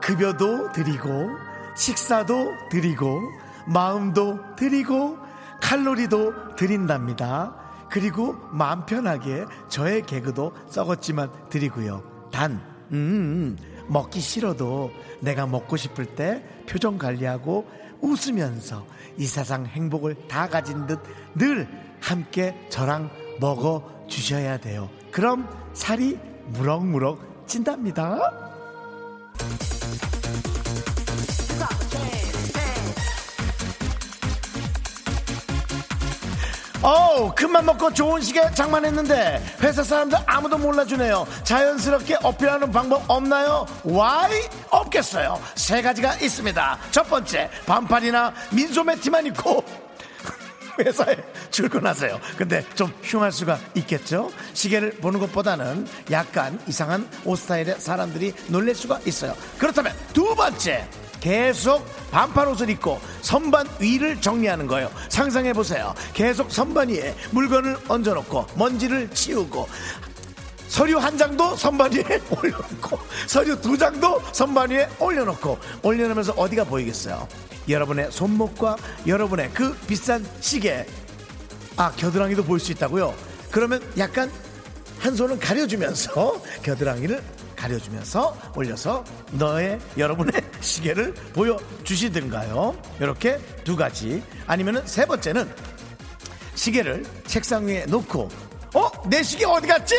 급여도 드리고, 식사도 드리고, 마음도 드리고, 칼로리도 드린답니다. 그리고 마음 편하게 저의 개그도 썩었지만 드리고요. 단, 음, 먹기 싫어도 내가 먹고 싶을 때 표정 관리하고 웃으면서 이 세상 행복을 다 가진 듯 늘 함께 저랑 먹어 주셔야 돼요. 그럼 살이 무럭무럭 찐답니다. 어우 큰맘 먹고 좋은 시계 장만했는데 회사 사람들 아무도 몰라주네요 자연스럽게 어필하는 방법 없나요? 와이 없겠어요 세 가지가 있습니다 첫 번째 반팔이나 민소매 티만 입고 <laughs> 회사에 출근하세요. 근데 좀 흉할 수가 있겠죠? 시계를 보는 것보다는 약간 이상한 옷 스타일의 사람들이 놀랄 수가 있어요. 그렇다면 두 번째. 계속 반팔 옷을 입고 선반 위를 정리하는 거예요. 상상해 보세요. 계속 선반 위에 물건을 얹어놓고 먼지를 치우고 서류 한 장도 선반 위에 <laughs> 올려놓고 서류 두 장도 선반 위에 올려놓고 올려놓으면서 어디가 보이겠어요? 여러분의 손목과 여러분의 그 비싼 시계 아 겨드랑이도 보일 수 있다고요? 그러면 약간 한 손은 가려주면서 <laughs> 겨드랑이를 가려주면서 올려서 너의 여러분의 <laughs> 시계를 보여주시든가요. 이렇게 두 가지 아니면은 세 번째는 시계를 책상 위에 놓고 어? 내 시계 어디 갔지?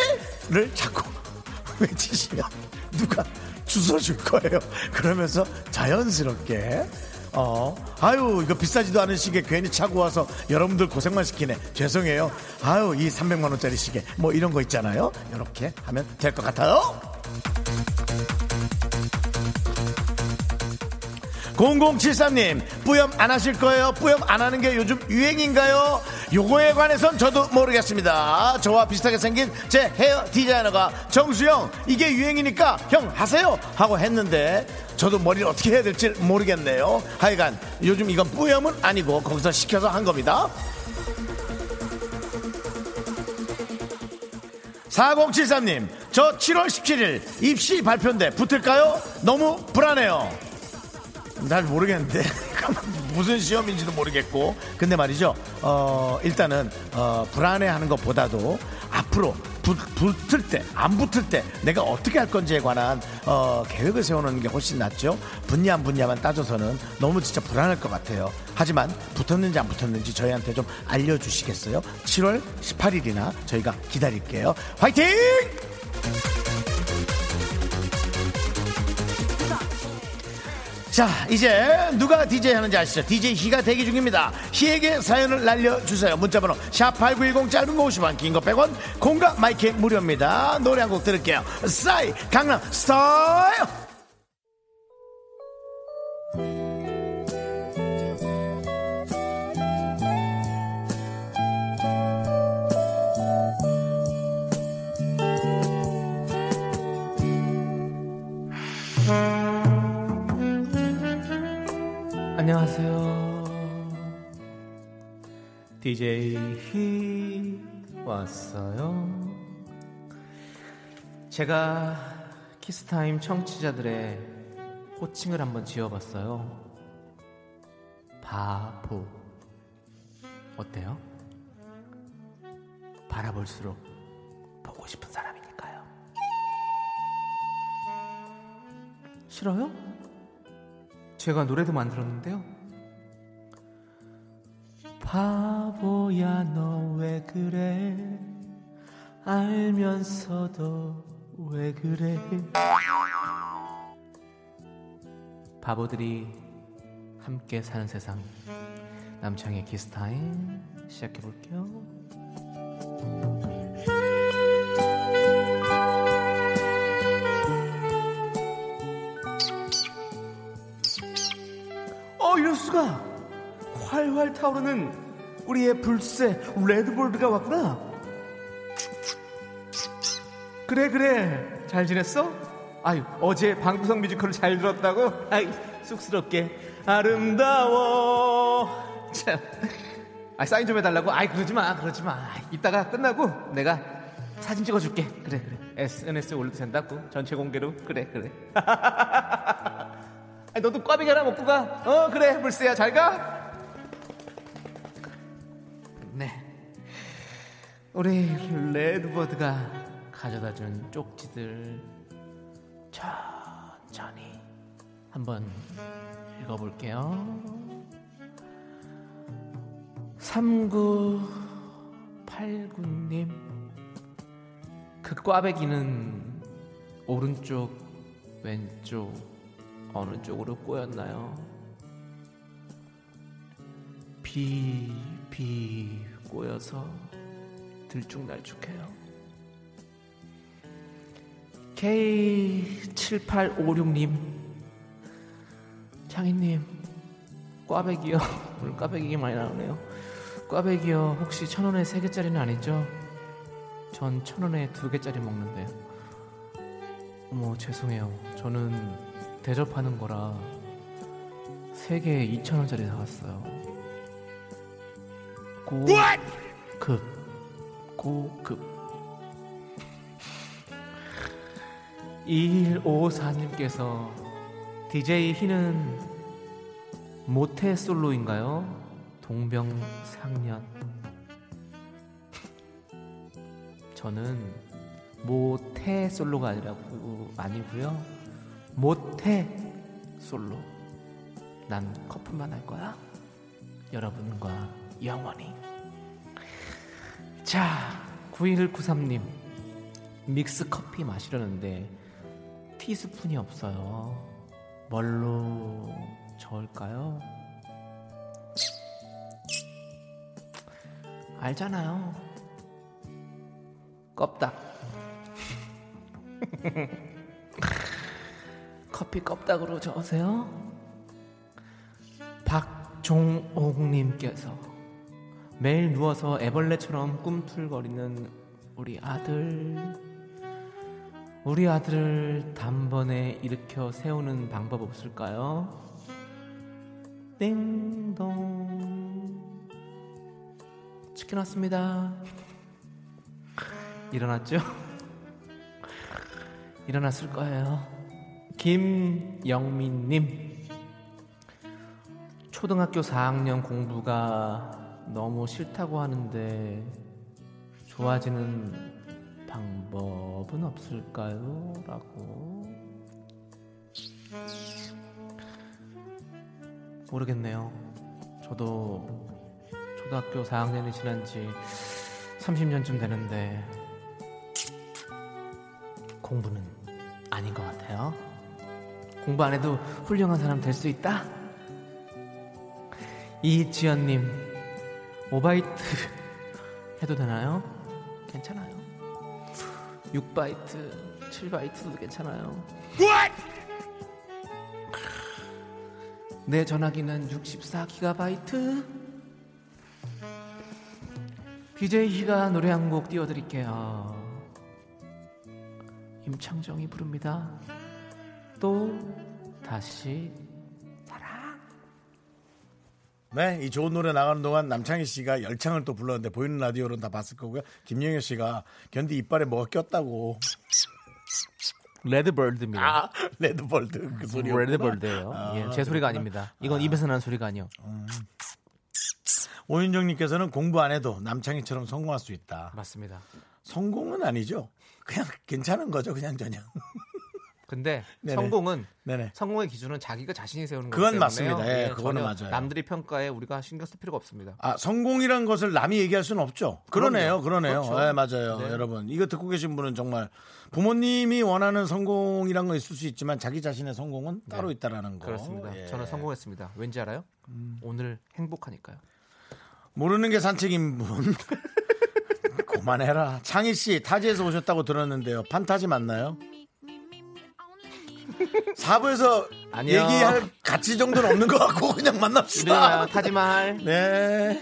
를 자꾸 <laughs> 외치시면 누가 주워줄 거예요. 그러면서 자연스럽게 어, 아유, 이거 비싸지도 않은 시계 괜히 차고 와서 여러분들 고생만 시키네. 죄송해요. 아유, 이 300만원짜리 시계. 뭐 이런 거 있잖아요. 이렇게 하면 될 것 같아요. 0073님, 뿌염 안 하실 거예요? 뿌염 안 하는 게 요즘 유행인가요? 요거에 관해선 저도 모르겠습니다. 저와 비슷하게 생긴 제 헤어 디자이너가 정수영, 이게 유행이니까 형 하세요! 하고 했는데, 저도 머리를 어떻게 해야 될지 모르겠네요. 하여간, 요즘 이건 뿌염은 아니고, 거기서 시켜서 한 겁니다. 4073님, 저 7월 17일 입시 발표인데 붙을까요? 너무 불안해요. 잘 모르겠는데 <laughs> 무슨 시험인지도 모르겠고. 근데 말이죠 어 일단은 어 불안해하는 것보다도 앞으로 붙, 붙을 때 안 붙을 때 내가 어떻게 할 건지에 관한 어 계획을 세우는 게 훨씬 낫죠. 붙냐 안 붙냐만 따져서는 너무 진짜 불안할 것 같아요. 하지만 붙었는지 안 붙었는지 저희한테 좀 알려주시겠어요? 7월 18일이나 저희가 기다릴게요. 화이팅 자 이제 누가 DJ 하는지 아시죠? DJ 희가 대기 중입니다. 희에게 사연을 날려주세요. 문자번호 샵8910 짧은 거 50원 긴 거 100원 공감 마이크 무료입니다. 노래 한 곡 들을게요. 싸이 강남 스타일 안녕하세요. DJ 히 왔어요. 제가 키스타임 청취자들의 호칭을 한번 지어봤어요. 바보. 어때요? 바라볼수록 보고 싶은 사람이니까요. 싫어요? 제가 노래도 만들었는데요. 바보야 너 왜 그래 알면서도 왜 그래 바보들이 함께 사는 세상 남창희의 키스타임 시작해 볼게요. 어, 이럴 수가! 활활 타오르는 우리의 불새 레드볼드가 왔구나. 그래 그래 잘 지냈어? 아유 어제 방구석 뮤지컬을 잘 들었다고? 아이 쑥스럽게 아름다워. 참. 아 사인 좀 해달라고? 아이 그러지 마 그러지 마. 이따가 끝나고 내가 사진 찍어줄게. 그래 그래. SNS에 올려도 된다고 전체 공개로 그래 그래. <laughs> 너도 꽈배기 하나 먹고 가. 어, 그래, 불새야, 잘 가. 네. 우리 레드버드가 가져다 준 쪽지들 천천히 한번 읽어볼게요. 3989님. 그 꽈배기는 오른쪽, 왼쪽, 어느 쪽으로 꼬였나요? 비, 비 꼬여서 들쭉날쭉해요. K7856님, 창희님, 꽈배기요. <laughs> 오늘 꽈배기 많이 나오네요. 꽈배기요. 혹시 천 원에 세 개짜리는 아니죠? 전 천 원에 두 개짜리 먹는데요. 어머, 죄송해요. 저는 대접하는 거라 세 개에 2천 원짜리 사왔어요. 고급, 고급. 2154님께서 DJ 희는 모태 솔로인가요? 동병상련. 저는 모태 솔로가 아니라고 아니고요. 모태 솔로. 난 커플만 할 거야. 여러분과 영원히. 자, 9193님. 믹스 커피 마시려는데 티스푼이 없어요. 뭘로 저을까요? 알잖아요. 껍딱. <laughs> 커피 껍닥으로 저으세요. 박종옥님께서 매일 누워서 애벌레처럼 꿈틀거리는 우리 아들. 우리 아들을 단번에 일으켜 세우는 방법 없을까요? 띵동. 치킨 왔습니다. 일어났죠? <laughs> 일어났을 거예요. 김영민님. 초등학교 4학년 공부가 너무 싫다고 하는데 좋아지는 방법은 없을까요? 라고 모르겠네요. 저도 초등학교 4학년이 지난 지 30년쯤 되는데 공부는 아닌 것 같아요. 공부 안 해도 훌륭한 사람 될 수 있다? 이지연님, 5바이트 <laughs> 해도 되나요? 괜찮아요. 6바이트, 7바이트도 괜찮아요. 내 전화기는 64기가바이트. BJ 희가 노래 한 곡 띄워드릴게요. 임창정이 부릅니다. 또 다시 네, 이 좋은 노래 나가는 동안 남창희 씨가 열창을 또 불렀는데 보이는 라디오로는 다 봤을 거고요. 김영현 씨가 견디 이빨에 뭐가 꼈다고. 레드버드입니다. 아, 레드벌드 그 소리. 레드버드예요. 아, 예, 제 소리가 아닙니다. 이건 입에서 나는 소리가 아니요. 오윤정님께서는 공부 안 해도 남창희처럼 성공할 수 있다. 맞습니다. 성공은 아니죠. 그냥 괜찮은 거죠, 그냥 저냥. 근데 네네. 성공은 네네. 성공의 기준은 자기가 자신이 세우는 거기 그건. 맞습니다. 예, 그거는 전혀 맞아요. 남들이 평가에 우리가 신경 쓸 필요가 없습니다. 아, 성공이란 것을 남이 얘기할 수는 없죠. 그러네요. 그러네요. 그렇죠. 네, 맞아요. 네. 여러분. 이거 듣고 계신 분은 정말 부모님이 원하는 성공이란 건 있을 수 있지만 자기 자신의 성공은 따로 있다라는 거. 그렇습니다. 예. 음. 저는 성공했습니다. 왠지 알아요? 오늘 행복하니까요. 모르는 게 산책인 분. <laughs> 그만해라. 창희 씨 타지에서 오셨다고 들었는데요. 판타지 맞나요? 사부에서 아니요. 얘기할 가치 정도는 없는 것 같고 그냥 만납시다. 이름하여 타지 말. 네.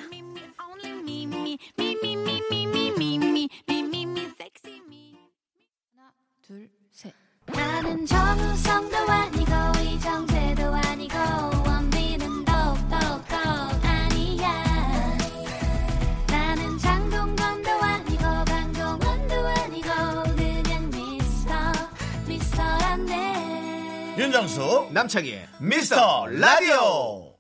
둘, 셋. 나는 정우성도 아니고 이정재도 아니고 윤정수 남창희의 미스터 라디오.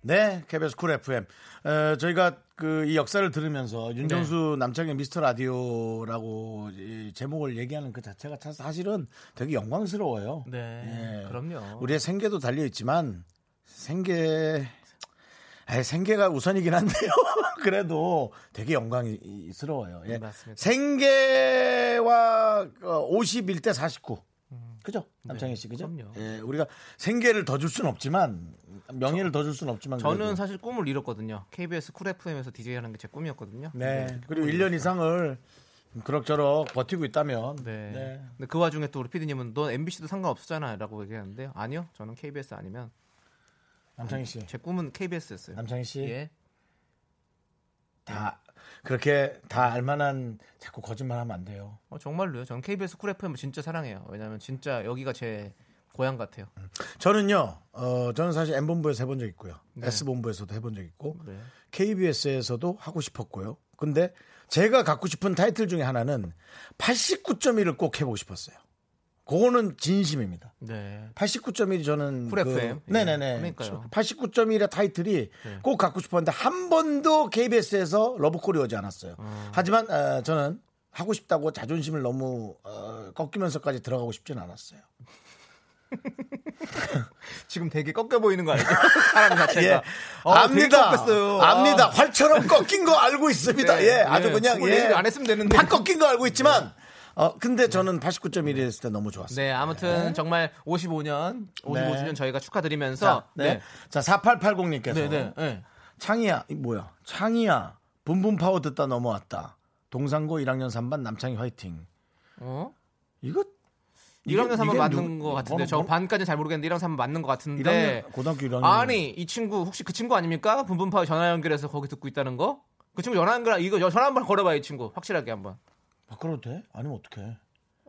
네, KBS Cool FM. 어, 저희가 그 이 역사를 들으면서 윤정수 남창희의 미스터 라디오라고 이 제목을 얘기하는 그 자체가 참 사실은 되게 영광스러워요. 네, 예. 그럼요. 우리의 생계도 달려 있지만 생계 아 생계가 우선이긴 한데요. <laughs> 그래도 되게 영광스러워요. 예. 맞습니다. 생계와 51대 49. 그죠? 남창희 씨, 그죠? 음. 네, 그럼요. 예, 우리가 생계를 더 줄 수는 없지만 명예를 더 줄 수는 없지만 저는 그래도. 사실 꿈을 이뤘거든요. KBS 쿨 FM에서 DJ 하는 게 제 꿈이었거든요. 네. 그리고 1년 이상을 그럭저럭 버티고 있다면 네. 네. 근데 그 와중에 또 우리 PD님은 너 MBC도 상관없잖아라고 얘기하는데요. 아니요, 저는 KBS 아니면 남창희 씨. 제 꿈은 KBS였어요. 남창희 씨. 예. 다 그렇게 다 알만한 자꾸 거짓말하면 안 돼요. 어, 정말로요. 저는 KBS Cool FM 진짜 사랑해요. 왜냐하면 진짜 여기가 제 고향 같아요. 저는요, 어, 저는 사실 M본부에서 해본 적 있고요. 네. S본부에서도 해본 적 있고, 네. KBS에서도 하고 싶었고요. 근데 제가 갖고 싶은 타이틀 중에 하나는 89.1을 꼭 해보고 싶었어요. 그거는 진심입니다. 네. 89.1이 저는 Cool FM. 예, 네네네. 그러니까요. 89.1의 타이틀이 네. 꼭 갖고 싶었는데 한 번도 KBS에서 러브콜이 오지 않았어요. 하지만 어, 저는 하고 싶다고 자존심을 너무 어, 꺾이면서까지 들어가고 싶진 않았어요. <laughs> 지금 되게 꺾여 보이는 거 알죠? <laughs> 사람 <laughs> 자체가. 예. 어, 압니다. 압니다. 아. 활처럼 꺾인 거 알고 있습니다. 네, 예, 아주 네. 그냥 예. 안 했으면 되는데. 다 꺾인 거 알고 있지만 어 근데 저는 89.1이 했을 때 너무 좋았어요. 네, 아무튼 정말 55년, 55주년 네. 저희가 축하드리면서 자, 네. 자, 4880님께서 네, 네, 네. 창희야, 이 뭐야? 창희야, 붐붐 파워 듣다 넘어왔다. 동상고 1학년 3반 남창희 화이팅. 어? 이거 1학년 3반 이게 맞는 누- 거 같은데 뭐로- 저 뭐로- 반까지 잘 모르겠는데 1학년 3반 맞는 거 같은데 1학년 고등학교 1학년 아니 이 친구 혹시 그 친구 아닙니까? 분분파 전화 연결해서 거기 듣고 있다는 거? 그 친구 전화 연결 이거 전화 한번 걸어봐요 이 친구 확실하게 한번 바꿔도 돼? 아니면 어떡해?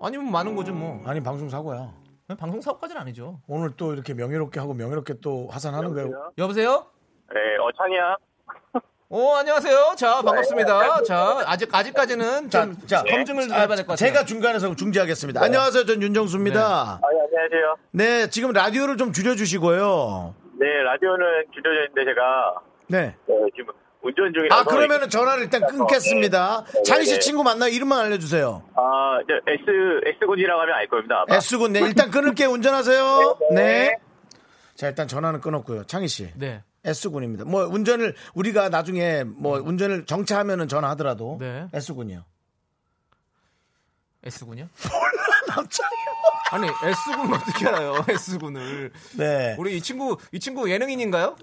아니면 많은 거죠 뭐 아니 방송 사고야. 방송 사업까지는 아니죠 오늘 또 이렇게 명예롭게 하고 명예롭게 또 하산하는 거예요. 여보세요? 네, 어, 창이야. <laughs> 어 안녕하세요 자 반갑습니다 자 아직 아직까지는 좀 자, 자, 검증을 아, 해봐야 될 것 같아요 제가 중간에서 중지하겠습니다. 안녕하세요. 전 윤정수입니다. 아, 예, 안녕하세요. 네, 지금 라디오를 좀 줄여주시고요. 네, 라디오는 줄여졌는데 제가 네. 어, 지금 운전 중이라서. 아, 그러면은 전화를 일단 끊겠습니다. 네, 창희 씨 네. 친구 만나 이름만 알려주세요. 아, 이제 S S군이라고 하면 알 겁니다. 아마. S군, 네. 일단 끊을게요. 운전하세요. <laughs> 네. 네. 자, 일단 전화는 끊었고요. 창희 씨. 네. S군입니다. 뭐, 운전을, 우리가 나중에 뭐, 운전을 정차하면은 전화하더라도. 네. S군이요. S군요? <laughs> 남창이 아니 S군 어떻게 알아요? <laughs> S군을. 네. 우리 이 친구 이 친구 예능인인가요?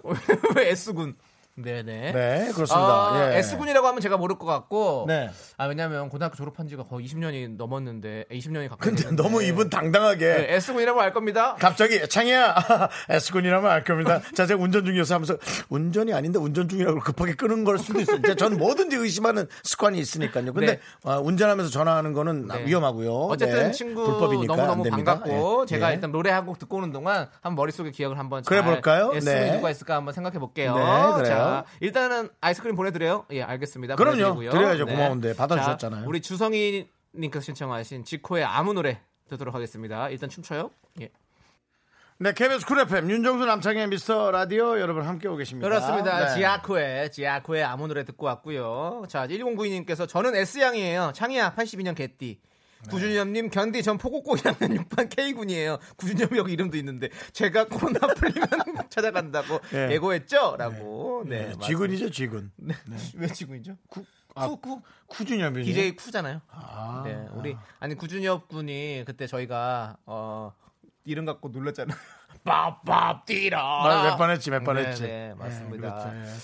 왜 S군? 네네. 네, 그렇습니다. 아, 예. S군이라고 하면 제가 모를 것 같고. 네. 아 왜냐면 고등학교 졸업한 지가 거의 20년이 넘었는데 20년이 가까이 근데 됐는데. 너무 이분 당당하게. 네, S군이라고 알 겁니다. 갑자기 창희야 <laughs> S군이라면 알 겁니다. 자 제가 운전 중이어서 하면서 운전이 아닌데 운전 중이라고 급하게 끄는 걸 수도 있어요. 저는 뭐든지 의심하는 습관이 있으니까요. 근데 네. 아, 운전하면서 전화하는 거는 네. 위험하고요. 어쨌든 네. 친구 불법이니까 너무 안 너무 됩니다. 반갑고 예. 제가 예. 일단 노래 한 곡 듣고 오는 동안 한번 머릿속에 기억을 한번 그래 볼까요? S군이 네. 누가 있을까 한번 생각해 볼게요. 네, 그래요. 자, 일단은 아이스크림 보내드려요. 예, 알겠습니다. 그럼요. 보내드리고요. 드려야죠. 고마운데. 받아주셨잖아요. 자, 우리 주성이 님께서 신청하신 지코의 아무 노래 듣도록 하겠습니다. 일단 춤춰요. 예. 네, KBS Cool FM 윤정수 남창희의 미스터 라디오 여러분 함께 오고 계십니다. 그렇습니다. 네. 지아코의 지아코의 아무 노래 듣고 왔고요. 자, 1092님께서 저는 S양이에요. 창이야 82년 개띠. 네. 구준엽님 견디 전 포곡고 1학년 6반 K군이에요. 구준엽역 이름도 있는데 제가 코로나 풀리면 <laughs> 찾아간다고 예. 예고했죠?라고. 네, 네, 쥐군이죠, 쥐군. 네. <laughs> 왜 지군이죠? 구, 아, 쿠, 쿠. 쿠준엽이 DJ 쿠잖아요. 아, 네, 우리 아니 구준엽 군이 그때 저희가 어 이름 갖고 놀랐잖아요. <laughs> 빠빠 뛰라. 아, 몇번 했지, 몇번 네, 했지. 네, 맞습니다. 그렇죠.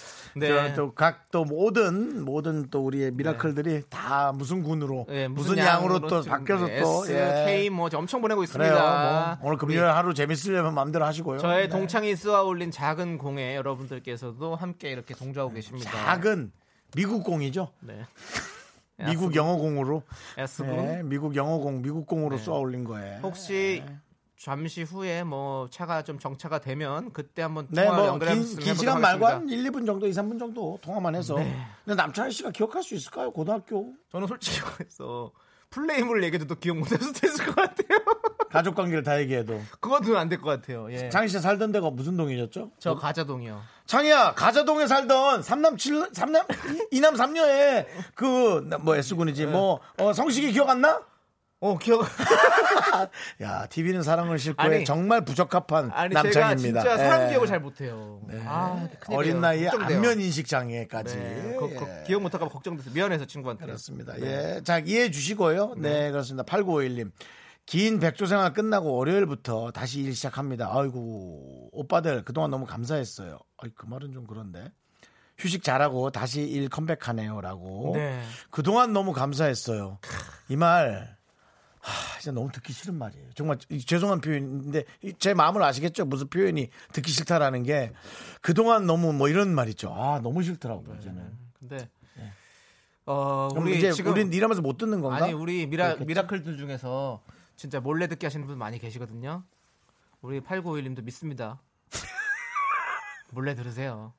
예. 네. 또각 또 모든 모든 또 우리의 미라클들이 다 무슨 군으로 네, 무슨 양으로 또 지금, 바뀌어서 네, 또 S, 예. K 뭐 엄청 보내고 있습니다. 그래요. 뭐 오늘 금요일 하루 재밌으려면 마음대로 하시고요. 저의 네. 동창이 쏘아 올린 작은 공에 여러분들께서도 함께 이렇게 동조하고 계십니다. 작은 미국 공이죠. 네. 미국 영어 공으로. S군 네, 미국 영어 공, 미국 공으로 네. 쏘아 올린 거예요. 혹시 잠시 후에 뭐 차가 좀 정차가 되면 그때 한번 네, 통화 뭐 연결해 긴, 긴 시간 말고 한 1, 2분 정도, 2, 3분 정도 통화만 해서. 네. 근데 남창희 씨가 기억할 수 있을까요? 고등학교 저는 솔직히 말해서 플레이물 얘기도 기억 못할 수도 있을 것 같아요. <laughs> 가족 관계를 다 얘기해도. 그것도 안 될 것 같아요. 예. 창희 씨 살던 데가 무슨 동이셨죠? 저 가자동이요. 창희야, 가자동에 살던 삼남 칠 삼남 이남 삼녀의 그 뭐 S군이지 뭐 어, 성식이 기억 안 나? 어 기억. <laughs> 야, TV는 사랑을 싣고에 아니, 정말 부적합한 아니 제가 남창입니다. 진짜 사람 예. 기억을 잘 못해요. 아, 큰일이에요. 어린 나이에 걱정돼요. 안면 인식 장애까지. 네, 그, 그 예. 기억 못할까 봐 걱정돼서 미안해서 친구한테. 그렇습니다. 예. 자, 이해해 주시고요. 네, 그렇습니다. 8951님. 긴 백조 생활 끝나고 월요일부터 다시 일 시작합니다. 아이고, 오빠들 그동안 너무 감사했어요. 아이, 그 말은 좀 그런데. 휴식 잘하고 다시 일 컴백하네요. 라고. 네. 그동안 너무 감사했어요. 이 말, 하, 진짜 너무 듣기 싫은 말이에요. 정말 이- 죄송한 표현인데 이- 제 마음을 아시겠죠? 무슨 표현이 듣기 싫다라는 게 그동안 너무 뭐 이런 말 있죠. 아, 너무 싫더라고요. 저는. 근데 어 그럼 우리 이제 지금 우린 일하면서 못 듣는 건가? 아니 우리 미라 그렇겠죠? 미라클들 중에서 진짜 몰래 듣기 하시는 분 많이 계시거든요. 우리 8951님도 믿습니다. <laughs> 몰래 들으세요.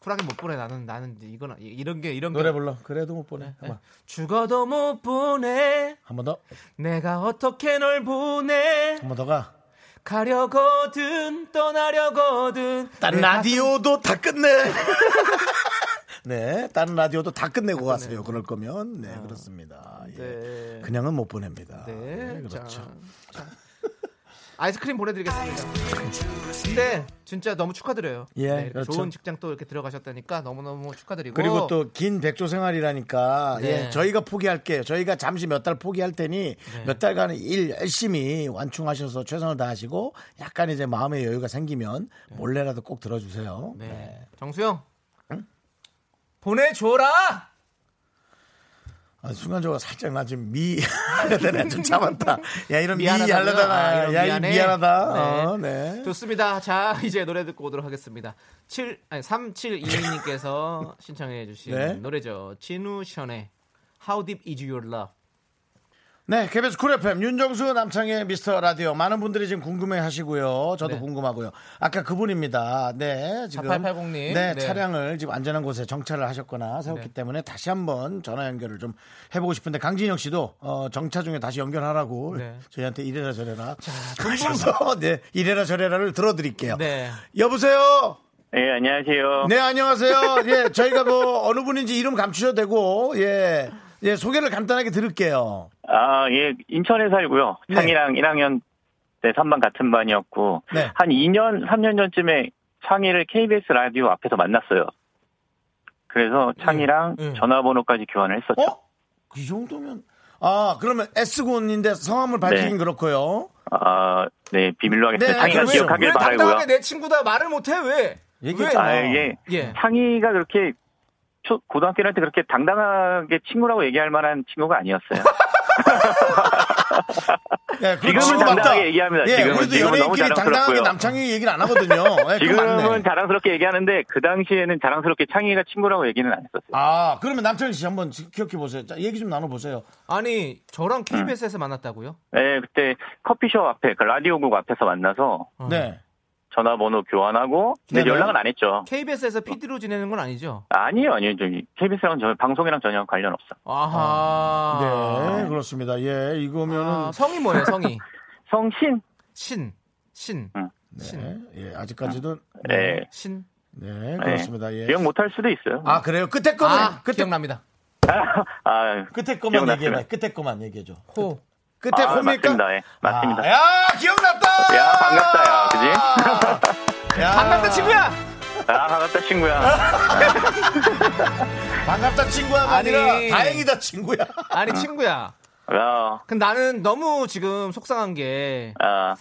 쿨하게 못 보내 나는 나는 이거는 이- 이런 게 이런 노래 게 불러. 그래도 못 보내. 네. 한번 죽어도 못 보내 한 번 더. 내가 어떻게 널 보내 한 번 더 가. 가려거든 떠나려거든 다른 내 라디오도 다 끝내. <laughs> 네, 다른 라디오도 다 끝내고 가세요. 그럴 거면 네 그렇습니다. 예. 네. 그냥은 못 보냅니다. 네, 네, 그렇죠. 자, 자. 아이스크림 보내드리겠습니다. 근데 진짜 너무 축하드려요. 예, 네, 그렇죠. 좋은 직장 또 이렇게 들어가셨다니까 너무너무 축하드리고. 그리고 또 긴 백조 생활이라니까 네. 예, 저희가 포기할게요. 저희가 잠시 몇 달 포기할 테니 네. 몇 달간 일 열심히 완충하셔서 최선을 다하시고 약간 이제 마음의 여유가 생기면 몰래라도 꼭 들어주세요. 네. 정수영 보내줘라. 아, 순간적으로 살짝 나 지금 미 <laughs> 내가 좀 <laughs> 참았다. 야 이런 미 미안하다고요? 하려다가 아, 야이 미안해. 미안하다. 네. 어, 네. 좋습니다. 자 <laughs> 이제 노래 듣고 오도록 하겠습니다. 7 아니 3722님께서 신청해 주신 네. 노래죠. 지누션의 How Deep Is Your Love. 네, KBS Cool FM 윤정수 남창희의 미스터 라디오 많은 분들이 지금 궁금해 하시고요. 저도 네. 궁금하고요. 아까 그분입니다. 네, 지금 4880 님. 네, 네. 차량을 지금 안전한 곳에 정차를 하셨거나 세웠기 네. 때문에 다시 한번 전화 연결을 좀 해보고 싶은데 강진영 씨도 어, 정차 중에 다시 연결하라고 네. 저희한테 이래라 저래라 하셔서 네, 이래라 저래라를 들어드릴게요. 네. 여보세요. 예, 안녕하세요. 네, 안녕하세요. 예, 저희가 뭐 어느 분인지 이름 감추셔도 되고 예. 예, 소개를 간단하게 들을게요. 아, 예, 인천에 살고요. 네. 창이랑 1학년 때 3반 같은 반이었고, 네. 한 2년, 3년 전쯤에 창이를 KBS 라디오 앞에서 만났어요. 그래서 창이랑 네. 전화번호까지 교환을 했었죠. 어? 그 정도면 아 그러면 S군인데 성함을 밝히긴 네. 그렇고요. 아, 네, 비밀로 하겠습니다. 네, 창이가. 기억하길 왜 바라고요. 내 친구다 말을 못해 왜? 얘기했잖아. 왜? 아, 이게 예. 창이가 그렇게 초, 고등학교 때 그렇게 당당하게 친구라고 얘기할 만한 친구가 아니었어요. <laughs> 예, 지금은. 당당하게 맞다. 얘기합니다. 예, 지금은, 우리도 지금은 너무 연예인끼리 당당하게 자랑스럽고요. 남창희 얘기를 안 하거든요. 예, 그거 지금은. 자랑스럽게 얘기하는데 그 당시에는 자랑스럽게 창이가 친구라고 얘기는 안 했었어요. 아 그러면 남창희 씨 한번 기억해 보세요. 자, 얘기 좀 나눠 보세요. 아니 저랑 KBS에서 만났다고요? 네, 그때 커피숍 앞에 그 라디오국 앞에서 만나서 어. 네. 전화번호 교환하고 근데 네네. 연락은 안 했죠. KBS에서 PD로 지내는 건 아니죠? 아니요, 아니요. 저기 KBS랑 저 방송이랑 전혀 관련 없어. 아하. 네, 그렇습니다. 예, 이거면은 아, 성이 뭐예요? 성이 <laughs> 성신. 신, 신, 네, 예, 아직까지도 네. 신. 네, 그렇습니다. 예. 기억 못할 수도 있어요. 아 그래요? 끝에 거만 아, 끝에 기억납니다. <laughs> 아, 끝에 거만. 얘기해봐. 끝에 거만 얘기해 줘. 호. 끝에 아? 맞습니다. 예, 맞습니다. 아, 야, 기억났다. 야, 반갑다, 야, 그지? <laughs> 야, 반갑다 친구야. 아, 반갑다, 친구야. <laughs> 반갑다 친구야가 아니. 아니라 다행이다 친구야. 아니 친구야. 아, 근데 나는 너무 지금 속상한 게 아,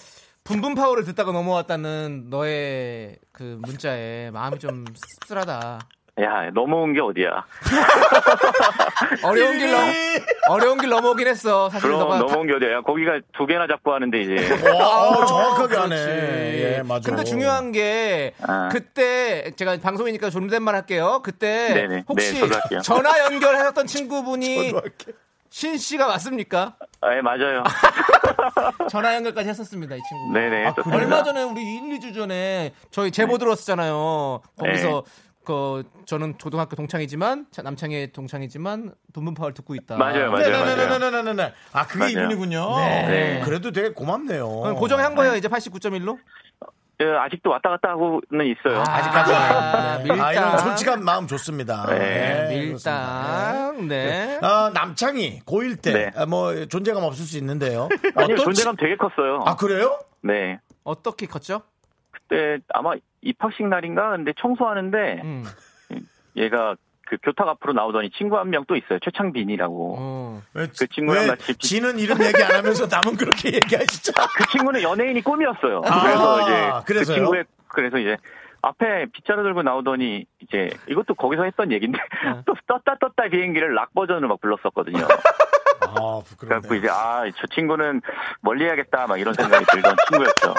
분분 파워를 듣다가 넘어왔다는 너의 그 문자에 마음이 좀 씁쓸하다. 야, 넘어온 게 어디야. <laughs> 어려운 길 넘 <laughs> 어려운 길 넘어오긴 했어. 사실 그럼 너가 넘어온 게 어디야. 거기가 두 개나 잡고 하는데 이제. <laughs> 와, 어, 정확하게. 하네. 예, 맞아. 근데 중요한 게 아. 그때 제가 방송이니까 존댓말 할게요. 그때 네네. 혹시 네, 저도 할게요. 전화 연결하셨던 친구분이. 신 씨가 맞습니까? 아, 예, 맞아요. 전화 연결까지 했었습니다, 이 친구. 네네. 아. 얼마 전에 우리 1, 2주 전에 저희 제보 들었었잖아요. 거기서 그 저는 초등학교 동창이지만 자, 남창의 동창이지만 돈분파를 듣고 있다. 맞아요, 맞아요. 네네네네네네네. 아, 그게 맞아요. 이분이군요. 네. 그래도 되게 고맙네요. 그럼 고정한 거예요, 이제 89.1로? 예, 아직도 왔다 갔다 하고는 있어요. 아 직까지. 아, 네. 밀당. 아, 이런 솔직한 마음 좋습니다. 네, 그렇습니다. 밀당. 네. 아, 남창이 고1 때, 네. 아, 뭐, 존재감 없을 수 있는데요. 아니요, 어떤 존재감 되게 컸어요. 아, 그래요? 네. 어떻게 컸죠? 그때 아마 입학식 날인가? 근데 청소하는데 음. 얘가 그 교탁 앞으로 나오더니 친구 한 명 또 있어요. 최창빈이라고. 어. 왜, 그 친구랑 왜 같이 비- 지는 이름 얘기 안 하면서 남은 그렇게 <laughs> 얘기하시죠? 그 친구는 연예인이 꿈이었어요. 아, 그래서 이제 그래서요? 그 친구의 그래서 이제 앞에 빗자루 들고 나오더니 이제 이것도 거기서 했던 얘기인데 네. <laughs> 또 떴다 떴다 비행기를 락 버전으로 막 불렀었거든요. 아, 그래갖고 부끄럽네. 이제 아 저 친구는 멀리 해야겠다 막 이런 생각이 들던 친구였죠.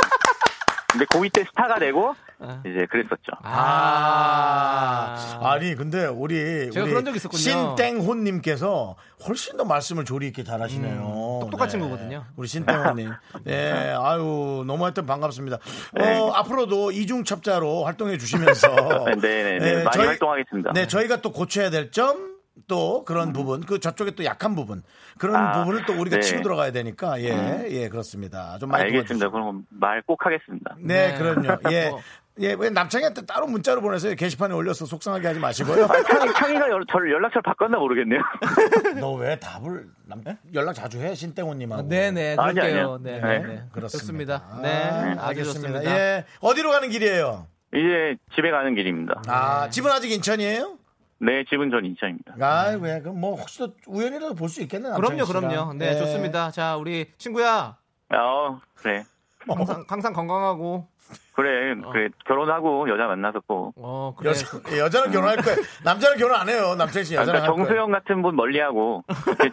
근데 고2 때 스타가 되고 아. 이제 그랬었죠. 아, 아니 근데 우리 제가 우리 그런 적 있었군요. 신땡혼님께서 훨씬 더 말씀을 조리 있게 잘하시네요. 음, 똑똑한 친구거든요. 우리 신땡혼님, 네, 아유 너무 하여튼 반갑습니다. 네. 어, 앞으로도 이중첩자로 활동해 주시면서 네네네. <laughs> 많이 활동하겠습니다. 네, 저희가 또 고쳐야 될 점. 또 그런 부분, 그 저쪽에 또 약한 부분, 그런 아, 부분을 또 우리가 네. 치고 들어가야 되니까, 예, 예, 그렇습니다. 좀 많이 알겠습니다. 도와주시고. 그럼 말 꼭 하겠습니다. 네, 네. 그럼요. 예. <laughs> 뭐. 예, 왜 남창희한테 따로 문자로 보내서 게시판에 올려서 속상하게 하지 마시고요. 아, 창희, 창희가 연- 저를 연락처를 바꿨나 모르겠네요. 너 왜 답을 남, 연락 자주 해 신땡호님하고? 네네, 아니, 그럴게요. 아니요. 네, 네, 네. 그렇습니다. 좋습니다. 네, 아, 알겠습니다. 좋습니다. 예, 어디로 가는 길이에요? 이제 집에 가는 길입니다. 아, 집은 아직 인천이에요? 네, 집은 전 인천입니다. 아, 왜? 그럼 뭐 혹시 또 우연이라도 볼 수 있겠네. 그럼요. 그럼요. 네, 예. 좋습니다. 자, 우리 친구야. 어, 그래. 뭐. 항상, 항상 건강하고 그래, 그래 결혼하고 여자 만나서 어, 그래. 여자, 여자는 결혼할 거예요. 남자는 결혼 안 해요. 남창희 씨 여자랑 그러니까 할. 정수영 같은 분 멀리하고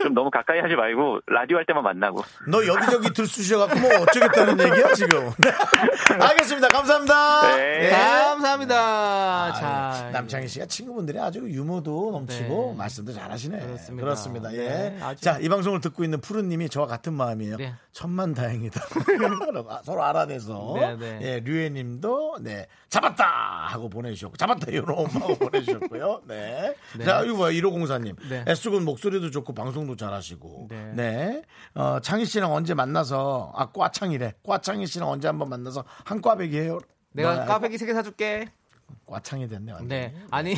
좀 너무 가까이 하지 말고 라디오 할 때만 만나고. 너 여기저기 들쑤셔갖고 뭐 어쩌겠다는 얘기야 지금. <laughs> 알겠습니다. 감사합니다. 네. 감사합니다. 아, 자, 남창희 씨가 친구분들이 아주 유머도 넘치고 네. 말씀도 잘하시네. 그렇습니다. 그렇습니다. 예. 네, 아주- 자, 이 방송을 듣고 있는 푸른님이 저와 같은 마음이에요. 네. 천만 다행이다. <laughs> 서로 알아내서. 네, 네. 예, 류혜님도 네 잡았다 하고 보내주셨고 잡았다 요놈 하고 <laughs> 보내주셨고요. 네. 네. 자, 이거 뭐야 1504님. 네. 애쓰군 목소리도 좋고 방송도 잘하시고. 네. 네. 어, 창희 씨랑 언제 만나서 아 꽈창이래. 꽈창희 씨랑 언제 한번 만나서 한 꽈배기 해요. 내가 나- 까베기 세 개 사줄게. 꽈창이 됐네. 완전. 네. 아니,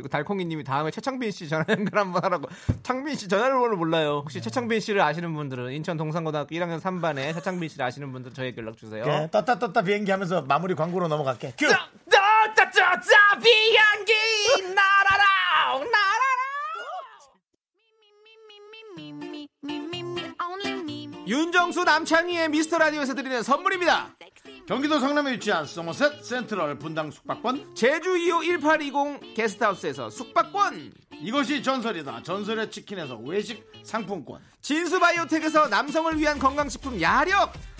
그리고 달콩이님이 다음에 최창빈 씨 전화 연결 한번 하라고. 창빈 씨 전화번호를 몰라요. 혹시 최창빈 씨를 아시는 분들은 인천 동산고등학교 1학년 3반에 최창빈 씨를 아시는 분들 저에게 연락 주세요. 네, 떴다 떴다 비행기 하면서 마무리 광고로 넘어갈게. 큐! 짜짜짜짜 비행기 날아라 날아라. 윤정수 남창희의 미스터 라디오에서 드리는 선물입니다. 경기도 성남에 위치한 소머셋 센트럴 분당 숙박권 제주 2호 1820 게스트하우스에서 숙박권. 이것이 전설이다 전설의 치킨에서 외식 상품권 진수바이오텍에서 남성을 위한 건강식품 야력.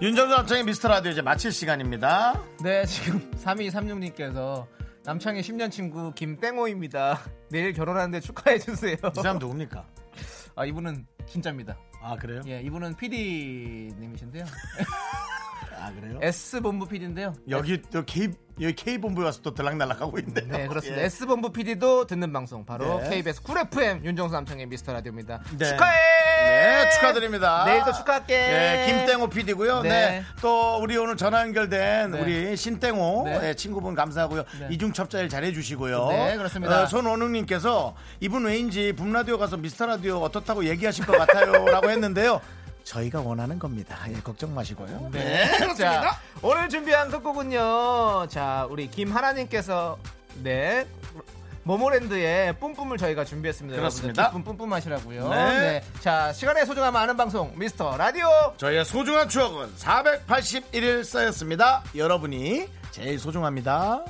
윤정수 남창희 미스터 라디오 이제 마칠 시간입니다 네, 지금 <laughs> 3236님께서 남창희 10년 친구 김땡호입니다. <laughs> 내일 결혼하는데 축하해 주세요. 이 사람 누굽니까? 아, 이분은 진짜입니다. 아 그래요? 예, 이분은 PD님이신데요. <laughs> 아 그래요? S 본부 PD인데요. 여기 또 K 여기 K 본부에 와서 또 들락날락하고 있는데. 네, 그렇습니다. 예. S 본부 PD도 듣는 방송 바로 네. KBS 쿨 FM 윤정수 남창희 미스터 라디오입니다. 네. 축하해. 네, 축하드립니다. 내일 또 축하할게. 네, 김땡호 PD고요. 네. 네. 또 우리 오늘 전화 연결된 네. 우리 신땡호 네. 네, 친구분 감사하고요. 네. 이중첩 자일 잘해 주시고요. 네, 그렇습니다. 손원웅 님께서 이분 왜인지 붐라디오 가서 미스터 라디오 어떻다고 얘기하실 것 같아요라고 했는데요. 저희가 원하는 겁니다. 예, 걱정 마시고요. 네, 자, 오늘 준비한 끝곡은요. 자, 우리 김하나님께서 네. 모모랜드의 뿜뿜을 저희가 준비했습니다. 그렇습니다. 여러분들 기쁨 뿜뿜 하시라고요. 네. 자, 시간의 소중함 아는 방송 미스터 라디오. 저희의 소중한 추억은 481일 쌓였습니다. 여러분이 제일 소중합니다.